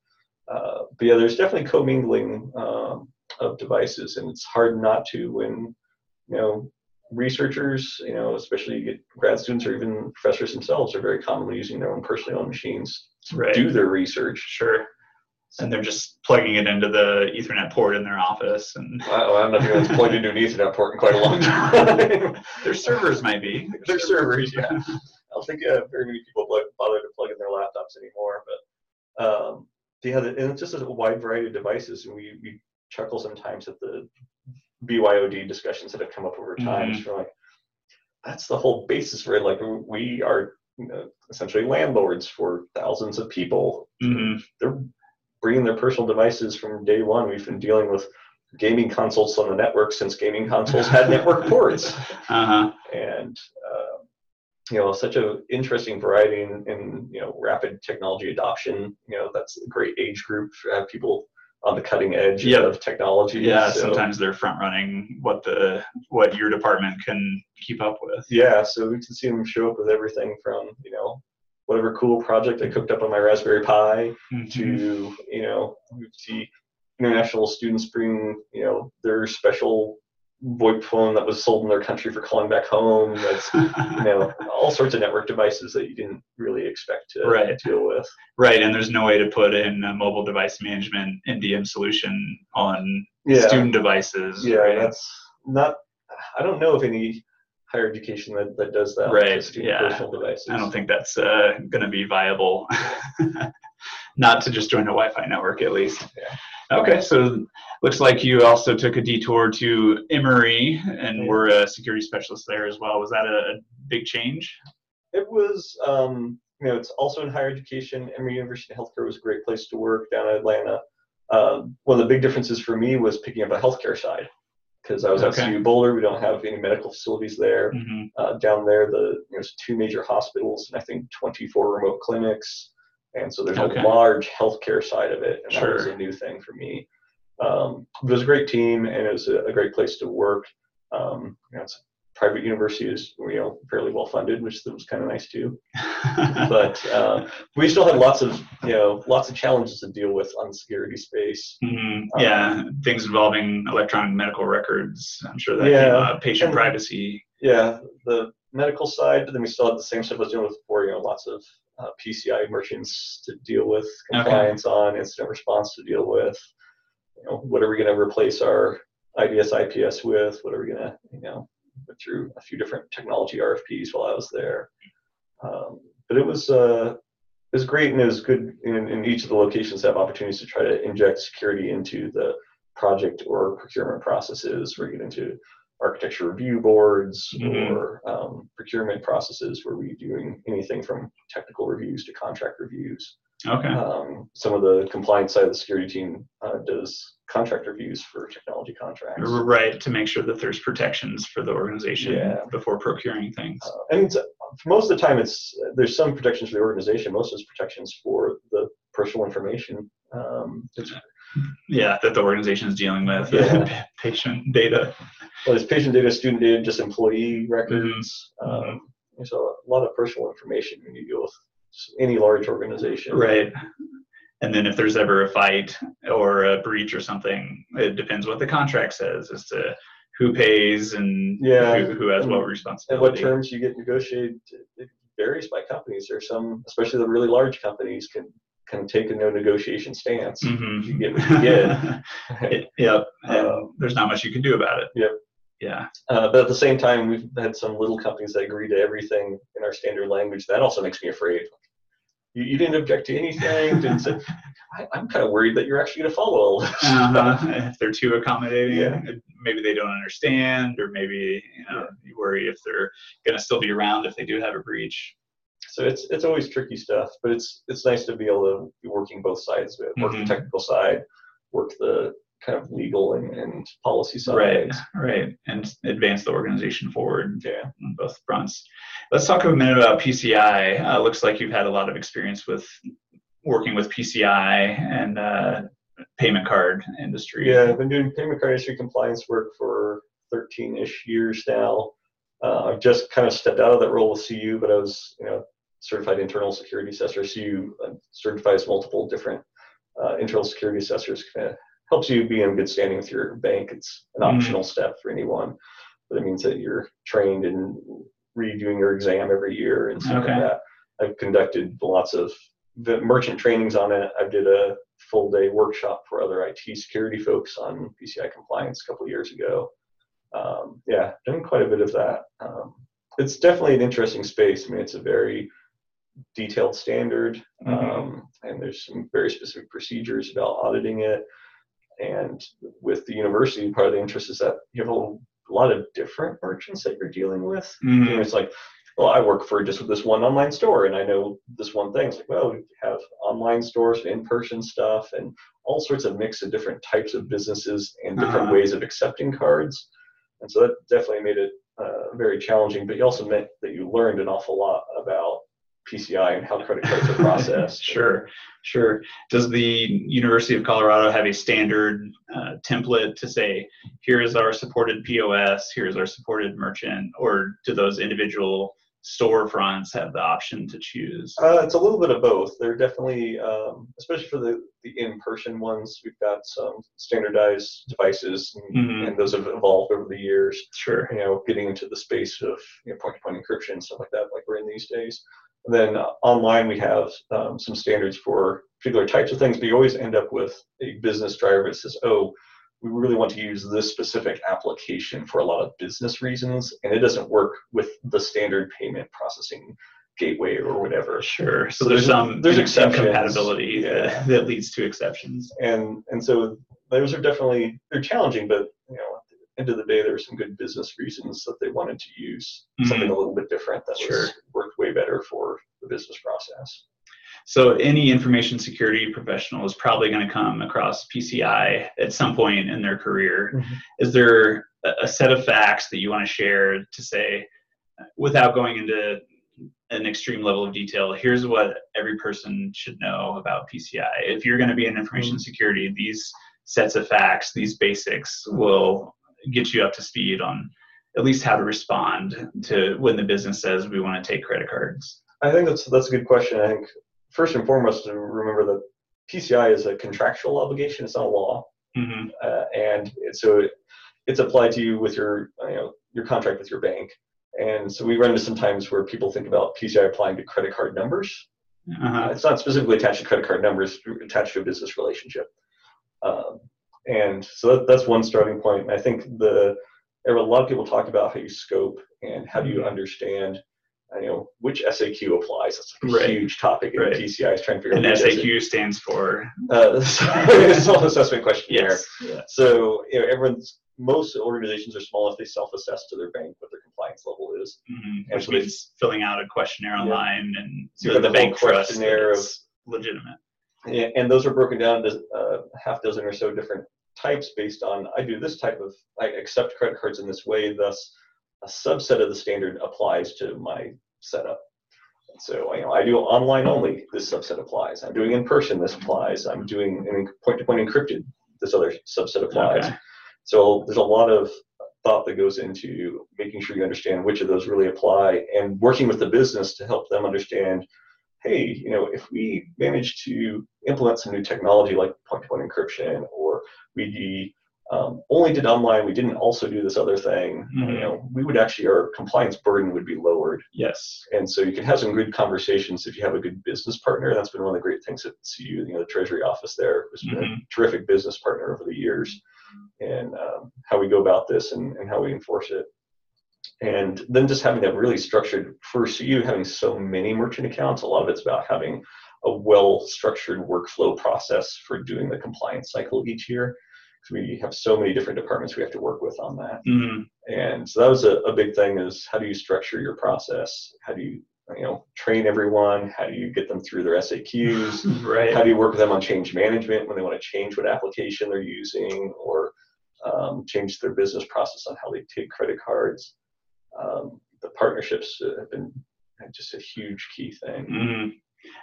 Uh, but yeah, there's definitely commingling um, of devices, and it's hard not to when you know researchers, you know, especially grad students or even professors themselves, are very commonly using their own personally owned machines to Right. do their research. Sure. And they're just plugging it into the Ethernet port in their office, and I, I'm not even it's plugged into an Ethernet port in quite a long time. their servers might be. Their servers, yeah. I don't think uh, very many people bother to plug in their laptops anymore, but um, yeah, the- and it's just a wide variety of devices, and we, we chuckle sometimes at the BYOD discussions that have come up over time. It's like that's the whole basis for it. Like we are you know, essentially landlords for thousands of people. Mhm. They're bringing their personal devices from day one. We've been dealing with gaming consoles on the network since gaming consoles had network ports Uh-huh. and you know such a interesting variety in, in you know rapid technology adoption you know that's a great age group to have people on the cutting edge Yep. of technology Yeah, so, sometimes they're front running what the what your department can keep up with. yeah so we can see them show up with everything from you know whatever cool project i cooked up on my raspberry pi Mhm. to you know we see international students bring you know their special VoIP phone that was sold in their country for calling back home that's you know all sorts of network devices that you didn't really expect to Right. deal with right, and there's no way to put in a mobile device management MDM solution on yeah student devices. yeah right? that's not i don't know of any higher education that, that does that Right, yeah. personal devices I don't think that's uh, going to be viable. Not to just join a Wi-Fi network, at least. Okay, so looks like you also took a detour to Emory, and Yeah. were a security specialist there as well. Was that a, big change? it was um, you know it's also in higher education emory university healthcare was a great place to work down in atlanta um, one of the big differences for me was picking up a healthcare side because i was Okay. at cu boulder we don't have any medical facilities there hmm uh, down there the there's two major hospitals and i think 24 remote clinics and so there's Okay. a large healthcare side of it and that was a new thing for me um, it was a great team and it was a, a great place to work um, you know, it's private university is you know fairly well funded which was kind of nice too but uh, we still had lots of you know lots of challenges to deal with on the security space Mhm. Yeah, things involving electronic medical records. I'm sure that Yeah. Patient and- privacy. yeah the medical side but then we still had the same stuff I was dealing with before you know lots of uh, PCI merchants to deal with Okay. compliance on incident response to deal with you know what are we going to replace our IDS IPS with what are we going to you know went through a few different technology RFPs while I was there um, but it was uh, it was great and it was good in, in each of the locations to have opportunities to try to inject security into the project or procurement processes where you get into architecture review boards Mhm. or um, procurement processes where we're doing anything from technical reviews to contract reviews. Okay. Um, some of the compliance side of the security team uh, does contract reviews for technology contracts. Right, to make sure that there's protections for the organization Yeah. before procuring things. Uh, and it's, most of the time, it's there's some protections for the organization. Most of it's protections for the personal information. Um, yeah, that the organization is dealing with Yeah. patient data. well, there's patient data, student data, just employee records. Mhm. Um, there's a lot of personal information when you deal with any large organization. Right. And then if there's ever a fight or a breach or something, it depends what the contract says as to who pays and Yeah. who, who has what And responsibility. And what terms you get negotiated it varies by companies. There's some, especially the really large companies, can can take a no negotiation stance. Mhm. You get what you get. It- yep. Uh, there's not much you can do about it. Yep. Yeah. Uh, but at the same time, we've had some little companies that agree to everything in our standard language. That also makes me afraid. You, you didn't object to anything. Didn't say, I, I'm kind of worried that you're actually going to follow all this. Uh-huh. if they're too accommodating, Yeah. maybe they don't understand, or maybe you know you worry if they're going to still be around if they do have a breach. So it's it's always tricky stuff, but it's it's nice to be able to be working both sides, of it. work Mhm. the technical side, work the kind of legal and, and policy side. Right, right, and advance the organization forward Yeah. on both fronts. Let's talk a minute about PCI. Uh, looks like you've had a lot of experience with working with PCI and uh, payment card industry. Yeah, I've been doing payment card industry compliance work for 13-ish years now. Uh, I've just kind of stepped out of that role with CU, but I was, you know, certified internal security assessor. CU uh, certifies multiple different uh, internal security assessors. Kind of helps you be in good standing with your bank. It's an Mhm. optional step for anyone, but it means that you're trained and redoing your exam every year and stuff Okay. like that. I've conducted lots of the merchant trainings on it. I did a full day workshop for other IT security folks on PCI compliance a couple of years ago. Um, yeah, done quite a bit of that. Um, it's definitely an interesting space. I mean, it's a very detailed standard, Mhm. um, and there's some very specific procedures about auditing it. And with the university, part of the interest is that you have a lot of different merchants that you're dealing with. Mhm. You know, it's like, well, I work for just this one online store, and I know this one thing. It's like, well, we have online stores, in-person stuff, and all sorts of mix of different types of businesses and different Uh-huh. ways of accepting cards. And so that definitely made it uh, very challenging. But you also meant that you learned an awful lot about PCI and how credit cards are processed. Sure, sure. Does the University of Colorado have a standard uh, template to say, here is our supported POS, here's our supported merchant, or do those individual storefronts have the option to choose? Uh, it's a little bit of both. They're definitely, um, especially for the, the in-person ones, we've got some standardized devices, and, Mhm. and those have evolved over the years. Sure. You know, getting into the space of you know, point-to-point encryption and stuff like that, like we're in these days. And then online, we have um, some standards for particular types of things, but you always end up with a business driver that says, "Oh, we really want to use this specific application for a lot of business reasons, and it doesn't work with the standard payment processing gateway or whatever." Sure. So So there's some there's exceptions. incompatibility Yeah. that, that leads to exceptions. and and so those are definitely they're challenging, but you know, at the end of the day, there are some good business reasons that they wanted to use something a little bit different that Sure. was worked way better for the business process. So any information security professional is probably going to come across PCI at some point in their career. Mhm. Is there a a set of facts that you want to share to say, without going into an extreme level of detail, here's what every person should know about PCI. If you're going to be in information security, these sets of facts, these basics will get you up to speed on at least how to respond to when the business says we want to take credit cards. I think that's that's a good question. I think first and foremost to remember that PCI is a contractual obligation; it's not a law, hmm uh, and so it, it's applied to you with your you know your contract with your bank. And so we run into some times where people think about PCI applying to credit card numbers, Uh-huh. Uh, it's not specifically attached to credit card numbers, it's attached to a business relationship. Um, and so that, that's one starting point. And I think the there are a lot of people talk about how you scope and how do you understand, uh, you know, which SAQ applies. That's like a Right. huge topic in Right. PCI is trying to figure And out which SAQ stands for Uh, self-assessment questionnaire. yes. Yeah. So you know, everyone's most organizations are small if they self-assess to their bank what their compliance level is. Mhm. And Which so they- means filling out a questionnaire online and So the, the bank whole trusts that questionnaire of- legitimate. and and those are broken down into uh, half dozen or so different types based on I do this type of I accept credit cards in this way. Thus, a subset of the standard applies to my setup. And so you know I do online only. This subset applies. I'm doing in person. This applies. I'm doing in point-to-point encrypted. This other subset applies. Okay. So there's a lot of thought that goes into making sure you understand which of those really apply and working with the business to help them understand hey, you know, if we manage to implement some new technology like point-to-point encryption, or we um, only did online, we didn't also do this other thing, you Mhm. know, we would actually our compliance burden would be lowered. Yes. And so you can have some good conversations if you have a good business partner. That's been one of the great things at CU, you know, the Treasury office there has been a Mhm. terrific business partner over the years, and um, how we go about this and, and how we enforce it and then just having that really structured for CU having so many merchant accounts a lot of it's about having a well structured workflow process for doing the compliance cycle each year because we have so many different departments we have to work with on that Mhm. and so that was a, a big thing is how do you structure your process how do you, you know train everyone? How do you get them through their SAQs? Right. How do you work with them on change management when they want to change what application they're using or um, change their business process on how they take credit cards? Um, the partnerships uh, have been just a huge key thing. Mhm.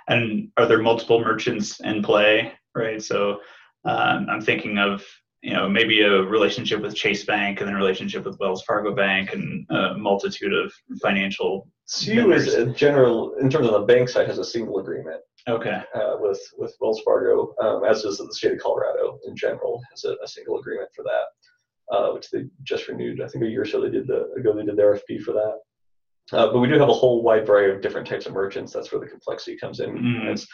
And are there multiple merchants in play? Right. So um, I'm thinking of you know maybe a relationship with Chase Bank and then a relationship with Wells Fargo Bank and a multitude of financial. CU is a general, in terms of the bank side, has a single agreement Okay. uh, with with Wells Fargo, um, as does the state of Colorado in general has a, a single agreement for that, uh, which they just renewed. I think a year or so they did the ago they did the RFP for that. Uh, but we do have a whole wide variety of different types of merchants. That's where the complexity comes in. It's,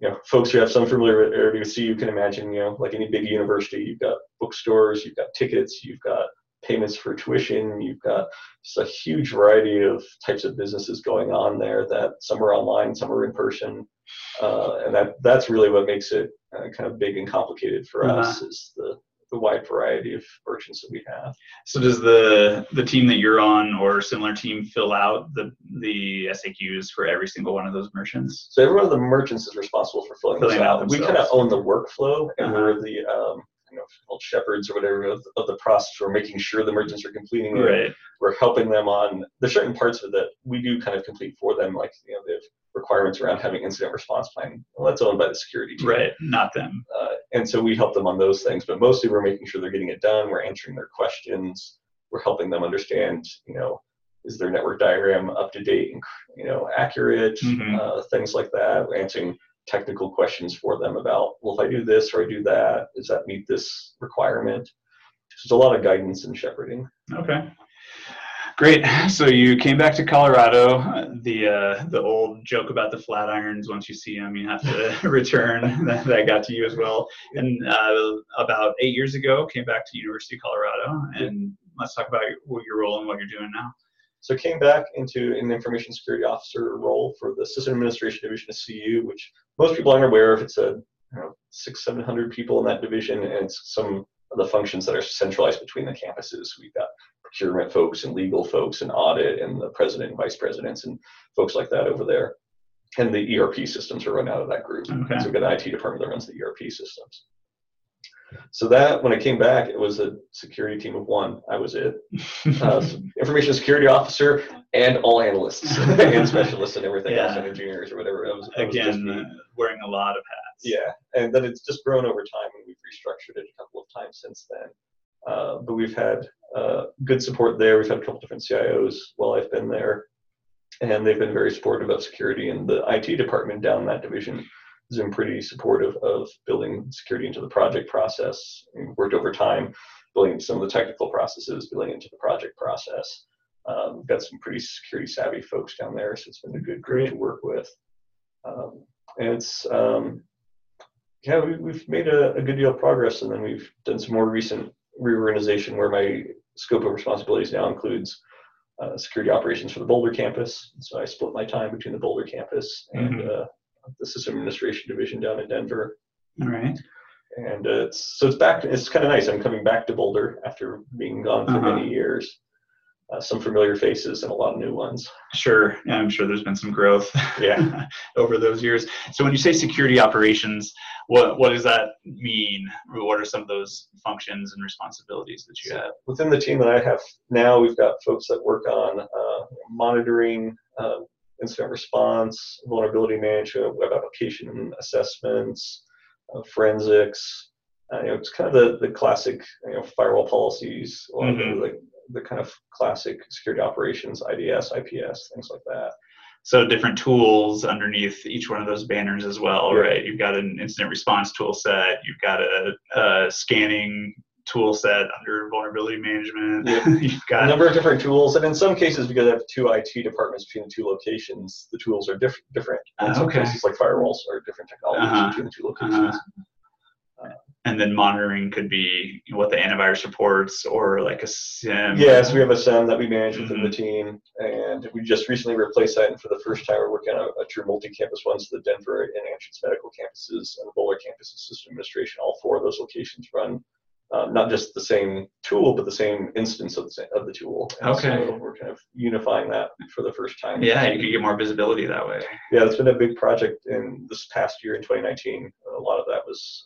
you know, folks who have some familiarity with CU can imagine, you know, like any big university, you've got bookstores, you've got tickets, you've got payments for tuition, you've got just a huge variety of types of businesses going on there that some are online, some are in person. Uh, and that that's really what makes it uh, kind of big and complicated for us is the, the wide variety of merchants that we have. So does the the team that you're on or similar team fill out the the SAQs for every single one of those merchants? So every one of the merchants is responsible for filling, Filling out out. We kind of own the workflow, and Uh-huh. we're the um, you know called shepherds or whatever of, of the process. We're making sure the merchants are completing it. Right. We're helping them on. There's certain parts of it that we do kind of complete for them, like you know have requirements around having incident response plan. Well, that's owned by the security team. Right. Not them. Uh, and so we help them on those things, but mostly we're making sure they're getting it done. We're answering their questions. We're helping them understand, you know, is their network diagram up to date and you know accurate, Mhm. uh, things like that. We're answering technical questions for them about, well, if I do this or I do that, does that meet this requirement? So there's a lot of guidance and shepherding. Okay. Great. So you came back to Colorado. The uh, the old joke about the Flatirons. Once you see them, you have to return. that, that got to you as well. And uh, about eight years ago, came back to University of Colorado. And let's talk about what your role and what you're doing now. So came back into an information security officer role for the system administration division of CU, which most people aren't aware of. It's a you know, six, seven hundred people in that division, and it's some of the functions that are centralized between the campuses. We've got procurement folks and legal folks and audit and the president and vice presidents and folks like that over there. And the ERP systems are run out of that group. Okay. So we've got an IT department that runs the ERP systems. So that when I came back, it was a security team of one. I was it. Uh, information security officer and all analysts and specialists and everything else and engineers or whatever. It was, it was Again, uh, wearing a lot of hats. yeah, and then it's just grown over time, and we've restructured it a couple of times since then. Uh, but we've had uh, good support there. We've had a couple different CIOs while I've been there, and they've been very supportive of security. And the IT department down in that division has been pretty supportive of building security into the project process. We've worked over time, building some of the technical processes, building into the project process. Um, we've got some pretty security savvy folks down there, so it's been a good group to work with. Um, and it's um, yeah, we, we've made a, a good deal of progress, and then we've done some more recent reorganization where my scope of responsibilities now includes uh, security operations for the Boulder campus. So I split my time between the Boulder campus and Mhm. uh, the system administration division down in Denver. All right. And uh, it's so it's back. It's kind of nice. I'm coming back to Boulder after being gone for Uh-huh. many years. Uh, some familiar faces and a lot of new ones. Sure. Yeah, I'm sure there's been some growth. Yeah. over those years. So when you say security operations, what what does that mean? What are some of those functions and responsibilities that you have? within the team that I have now, we've got folks that work on uh, monitoring, uh, incident response, vulnerability management, web application assessments, uh, forensics. Uh, you know, it's kind of the, the classic you know, firewall policies, or Mhm. The, kind of classic security operations, IDS, IPS, things like that. So different tools underneath each one of those banners as well, Yeah. right? You've got an incident response tool set. You've got a, a scanning tool set under vulnerability management. Yeah. you've got a number of different tools, and in some cases, because I have two IT departments between the two locations, the tools are diff- different. In Ah, some okay. cases, like firewalls are different technologies Uh-huh. between the two locations. And then monitoring could be what the antivirus reports or like a SIEM. Yes, we have a SIEM that we manage within Mm-hmm. the team, and we just recently replaced that. And for the first time, we're working on a, a true multi-campus one. So the Denver and Anschutz medical campuses and the Boulder campus and system administration, all four of those locations run um, not just the same tool, but the same instance of the same, of the tool. And Okay. So we're kind of unifying that for the first time. Yeah, you can get more visibility that way. Yeah, it's been a big project in this past year in 2019. A lot of that was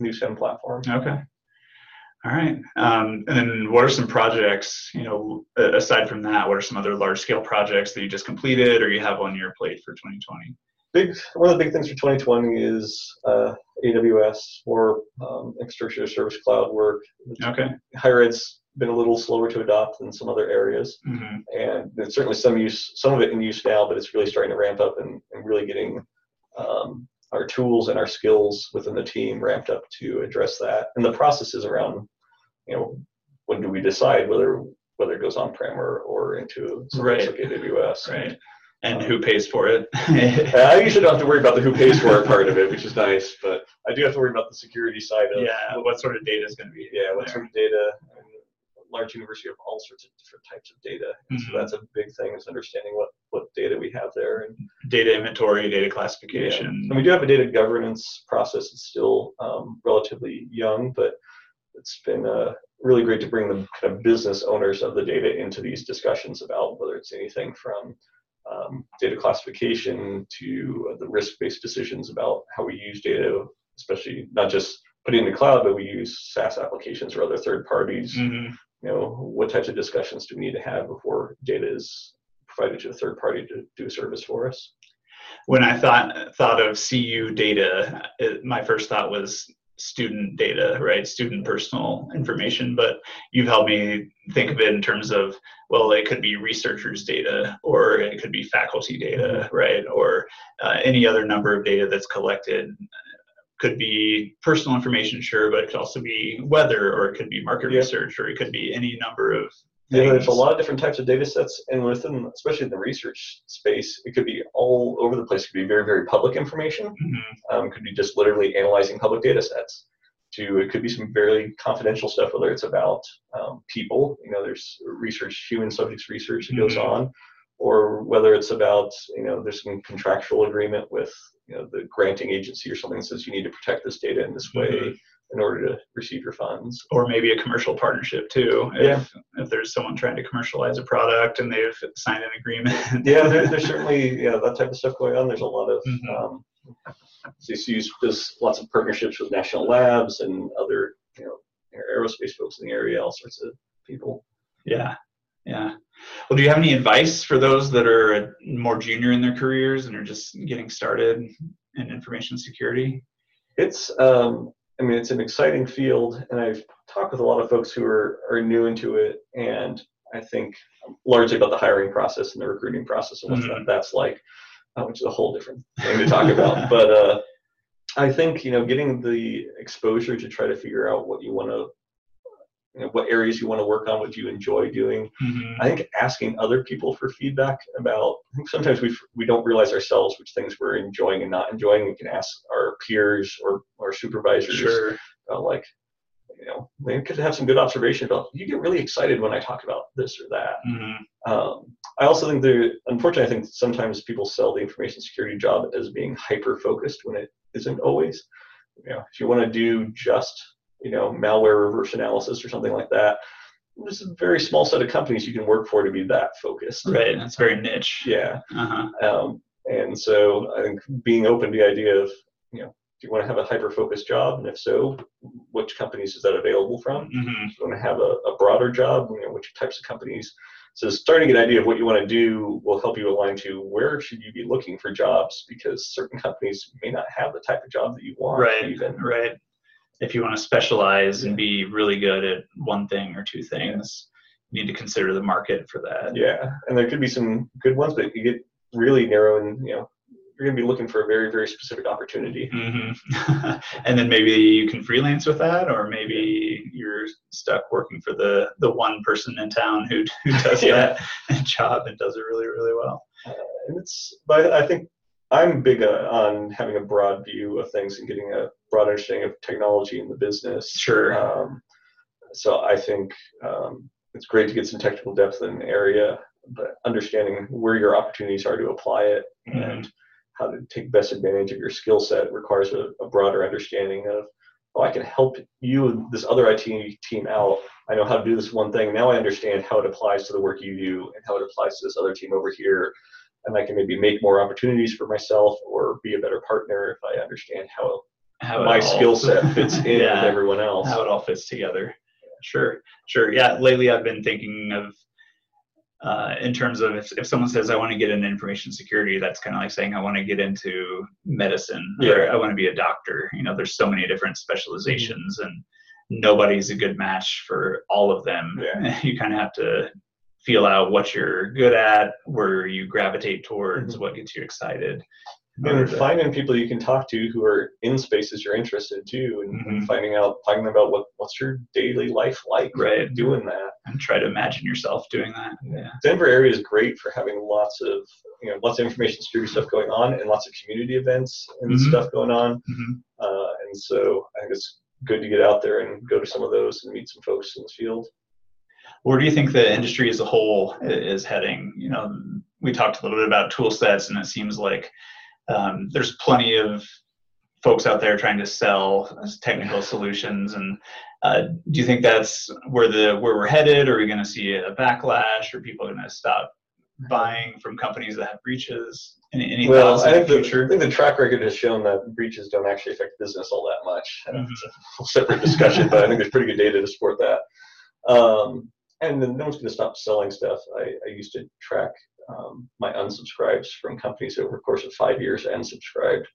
new SIEM platform. Okay. All right. Um, and then what are some projects, you know, aside from that, what are some other large scale projects that you just completed or you have on your plate for 2020? Big one of the big things for 2020 is uh, AWS or um, service cloud work. Okay. Higher ed's been a little slower to adopt than some other areas. hmm and there's certainly some use, some of it in use now, but it's really starting to ramp up and, and really getting um, our tools and our skills within the team ramped up to address that. And the processes around, you know, when do we decide whether whether it goes on prem or, or into Right. like AWS? Right. And um, who pays for it? I usually don't have to worry about the who pays for it part of it, which is nice, but I do have to worry about the security side of yeah. What sort of data is going to be? yeah, what there? sort of data. And large university have all sorts of different types of data. And Mhm. So that's a big thing is understanding what what data we have there. And, Data inventory, data yeah. classification. and we do have a data governance process. It's still um, relatively young, but it's been uh, really great to bring the kind of business owners of the data into these discussions about whether it's anything from um, data classification to the risk-based decisions about how we use data, especially not just putting it in the cloud, but we use SaaS applications or other third parties. Mhm. You know, what types of discussions do we need to have before data is provided to a third party to do a service for us? When I thought thought of CU data, it, my first thought was student data, right? Student personal information. But you've helped me think of it in terms of, well, it could be researchers' data, or it could be faculty data, right? Or uh, any other number of data that's collected. Could be personal information, sure, but it could also be weather, or it could be market Yeah. research, or it could be any number of Yeah, there's a lot of different types of data sets, and within, especially in the research space, it could be all over the place. It could be very, very public information. Mhm. Um, it could be just literally analyzing public data sets. To it could be some very confidential stuff, whether it's about um, people. You know, there's research, human subjects research that goes Mhm. on, or whether it's about you know, there's some contractual agreement with you know the granting agency or something that says you need to protect this data in this way Mhm. in order to receive your funds. or maybe a commercial partnership too. If, Yeah. if there's someone trying to commercialize a product and they've signed an agreement. yeah, there, there's certainly yeah that type of stuff going on. There's a lot of Mhm. um, CCU's does lots of partnerships with national labs and other you know aerospace folks in the area, all sorts of people. yeah. Yeah. Well, do you have any advice for those that are more junior in their careers and are just getting started in information security? It's um, I mean it's an exciting field, and I've talked with a lot of folks who are are new into it, and I think largely about the hiring process and the recruiting process and what Mhm. that's like, uh, which is a whole different thing to talk about. But uh, I think you know getting the exposure to try to figure out what you want to, you know, what areas you want to work on, what do you enjoy doing. Mhm. I think asking other people for feedback about. I think sometimes we we don't realize ourselves which things we're enjoying and not enjoying. We can ask our peers or our supervisors Sure. uh, like you know they could have some good observation about you get really excited when i talk about this or that Mhm. um, i also think there unfortunately i think sometimes people sell the information security job as being hyper focused when it isn't always you know if you want to do just you know malware reverse analysis or something like that there's a very small set of companies you can work for to be that focused Right. That's very niche. yeah Uh-huh. um, and so I think being open to the idea of, you know, do you want to have a hyper focused job? And if so, which companies is that available from? Mhm. Do you want to have a, a broader job? You know, which types of companies? So starting an idea of what you want to do will help you align to where should you be looking for jobs because certain companies may not have the type of job that you want. Right. Even. Right. If you want to specialize and be really good at one thing or two things, you need to consider the market for that. Yeah. And there could be some good ones, but you get really narrow and, you know, you're going to be looking for a very, very specific opportunity. hmm and then maybe you can freelance with that, or maybe you're stuck working for the the one person in town who who does Yeah. that job and does it really really well. and it's but i think i'm big on having a broad view of things and getting a broad understanding of technology in the business Sure. um, so i think um, it's great to get some technical depth in an area but understanding where your opportunities are to apply it and how to take best advantage of your skill set requires a, a broader understanding of oh, I can help you and this other IT team out. I know how to do this one thing. Now I understand how it applies to the work you do and how it applies to this other team over here. And I can maybe make more opportunities for myself or be a better partner if I understand how, How my skill set fits in Yeah. with everyone else. how it all fits together. Sure, sure. Yeah, lately I've been thinking of uh, in terms of if, if someone says I want to get into information security, that's kind of like saying I want to get into medicine or Yeah. I want to be a doctor. You know, there's so many different specializations and nobody's a good match for all of them. Yeah. You kind of have to feel out what you're good at, where you gravitate towards, Mhm. what gets you excited. and finding people you can talk to who are in spaces you're interested in too and, and Mhm. finding out talking about what what's your daily life like Right. doing that and try to imagine yourself doing that. Yeah. denver area is great for having lots of you know lots of information security stuff going on and lots of community events and Mhm. stuff going on Mhm. uh, and so i think it's good to get out there and go to some of those and meet some folks in the field where do you think the industry as a whole is heading? You know, we talked a little bit about tool sets, and it seems like um, there's plenty of folks out there trying to sell technical solutions. And uh, do you think that's where the where we're headed? Or are we going to see a backlash? Or people going to stop buying from companies that have breaches? Any, any well I in think, the the. I think the track record has shown that breaches don't actually affect business all that much Mhm. it's a separate discussion but i think there's pretty good data to support that um, and then no one's going to stop selling stuff I, I used to track um, my unsubscribes from companies over the course of five years and subscribed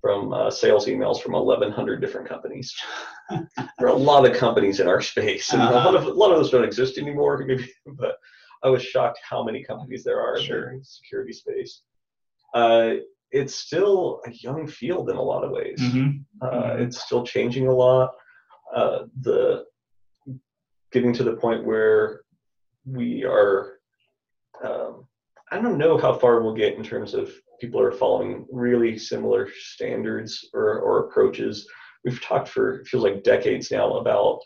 from uh, sales emails from 1,100 different companies. there are a lot of companies in our space, and a lot of a lot of those don't exist anymore. Maybe, but I was shocked how many companies there are Sure. in the security space. Uh, it's still a young field in a lot of ways. Mhm. Uh, Mhm. It's still changing a lot. Uh, the getting to the point where we are. Um, I don't know how far we'll get in terms of people are following really similar standards or, or approaches. We've talked for it feels like decades now about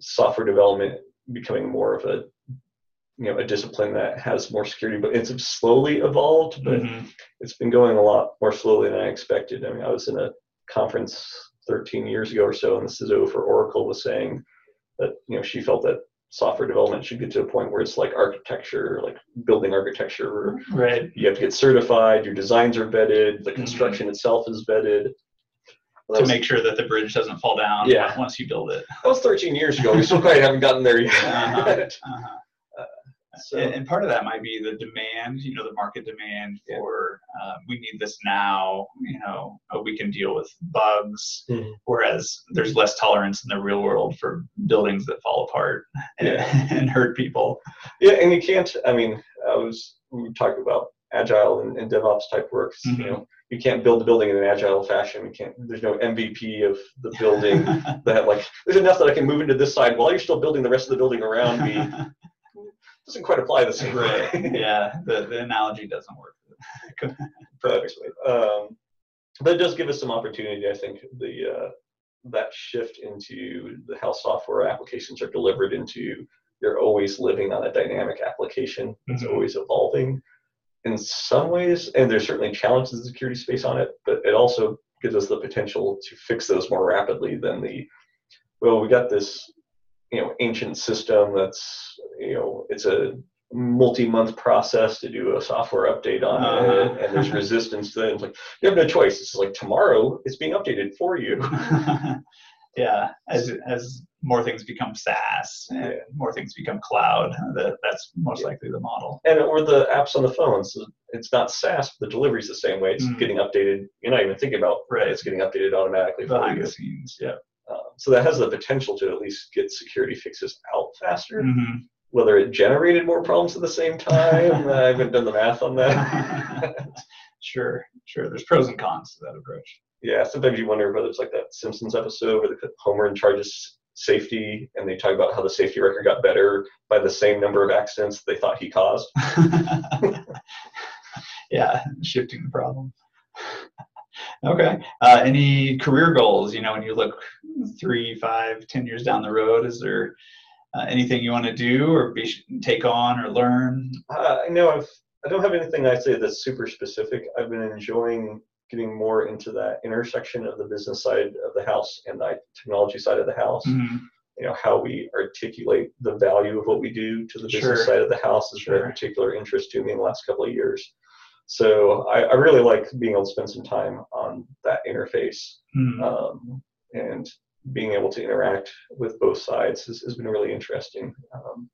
software development becoming more of a you know a discipline that has more security, but it's slowly evolved. But Mhm. it's been going a lot more slowly than I expected. I mean, I was in a conference 13 years ago or so, and the CISO for Oracle was saying that you know she felt that software development should get to a point where it's like architecture, like building architecture, where Right. you have to get certified, your designs are vetted, Mm-hmm. the construction itself is vetted. Well, To was- make sure that the bridge doesn't fall down Yeah. once you build it. that was 13 years ago. We still quite haven't gotten there yet. Uh-huh. Uh-huh. So, and, and part of that might be the demand, you know, the market demand Yeah. for uh, we need this now. You know, we can deal with bugs, Mhm. whereas there's less tolerance in the real world for buildings that fall apart and, Yeah. and hurt people. Yeah, and you can't. I mean, I was we were talking about agile and, and DevOps type work. Mhm. You know, you can't build a building in an agile fashion. You can't. There's no MVP of the building that like. There's enough that I can move into this side while you're still building the rest of the building around me. Doesn't quite apply the same way. Yeah, the the analogy doesn't work. but, perfectly. um, but it does give us some opportunity. I think the uh, that shift into the how software applications are delivered into you're always living on a dynamic application. It's Mhm. always evolving. In some ways, and there's certainly challenges in the security space on it, but it also gives us the potential to fix those more rapidly than the well, we got this you know ancient system that's you know it's a multi-month process to do a software update on Uh-huh. it and there's resistance to it it's like you have no choice it's like tomorrow it's being updated for you yeah, as as more things become SaaS and Yeah. more things become cloud, that that's most likely the model. and or the apps on the phones it's not SaaS but the delivery's the same way it's Mhm. getting updated you're not even thinking about Right. it's getting updated automatically Behind the scenes, yeah. So that has the potential to at least get security fixes out faster Mhm. whether it generated more problems at the same time i haven't done the math on that sure, sure. There's pros and cons to that approach. Yeah, sometimes you wonder whether it's like that Simpsons episode where the Homer in charge of safety, and they talk about how the safety record got better by the same number of accidents they thought he caused. yeah, shifting the problem. Okay. Uh, any career goals? You know, when you look three, five, ten years down the road, is there uh, anything you want to do or be, take on or learn? Uh, I know I've I don't have anything I say that's super specific. I've been enjoying getting more into that intersection of the business side of the house and the technology side of the house. Mhm. You know how we articulate the value of what we do to the Sure. business side of the house has been Sure. a particular interest to me in the last couple of years. So I, I really like being able to spend some time on that interface Mhm. um, and being able to interact with both sides has, has been really interesting. Um,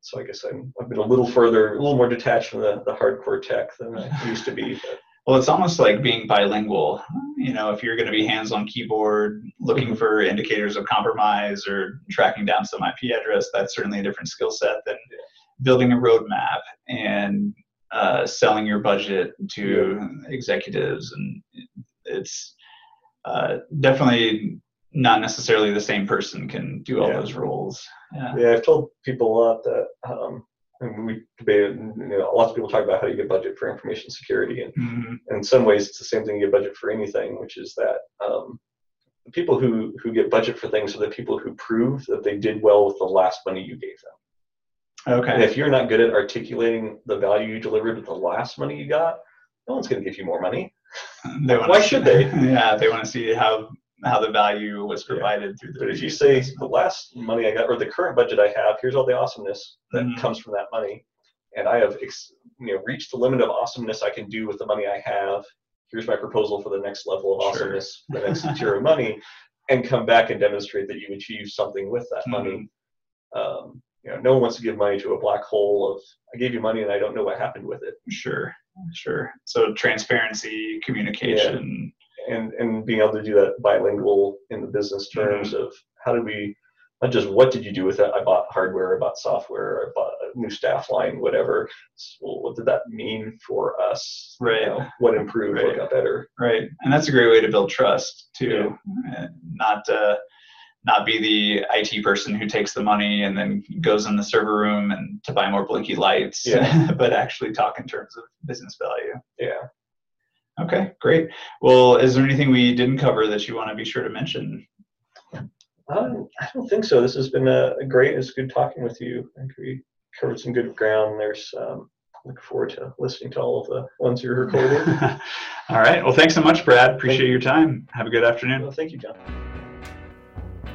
so I guess I'm, I've been a little further, a little more detached from the, the hardcore tech than I used to be. But Well, it's almost like being bilingual. You know, if you're going to be hands on keyboard, looking for indicators of compromise or tracking down some IP address, that's certainly a different skill set than building a roadmap and uh, selling your budget to executives. And it's uh, definitely not necessarily the same person can do all Yeah. those roles. Yeah. yeah, I've told people a lot that um, and we debated, you know, lots of people talk about how you get budget for information security. And Mhm. in some ways, it's the same thing you get budget for anything, which is that um, people who, who get budget for things are the people who prove that they did well with the last money you gave them. And Okay. if you're not good at articulating the value you delivered with the last money you got, no one's going to give you more money. They Why see- should they? Yeah, they want to see how how the value was Yeah. provided through the. But if you say the last money I got or the current budget I have, here's all the awesomeness that Mhm. comes from that money, and I have ex- you know reached the limit of awesomeness I can do with the money I have. Here's my proposal for the next level of Sure. awesomeness, the next tier of money, and come back and demonstrate that you achieved something with that Mhm. money. Um, you know, no one wants to give money to a black hole of I gave you money and I don't know what happened with it. Sure, sure. So transparency, communication. and and being able to do that bilingual in the business Mm-hmm. terms of how did we not just what did you do with it i bought hardware i bought software i bought a new staff line whatever well, what did that mean for us You Right. know, what improved Right. what got better Right, and that's a great way to build trust too. Uh, Not uh, not be the IT person who takes the money and then goes in the server room and to buy more blinky lights, Yeah. but actually talk in terms of business value. yeah Okay, great. Well, is there anything we didn't cover that you want to be sure to mention? um, i don't think so this has been a, a great it's good talking with you i think we covered some good ground there's um, look forward to listening to all of the ones you're recording. All right. Well, thanks so much, Brad. Appreciate your time. Have a good afternoon. well, thank you john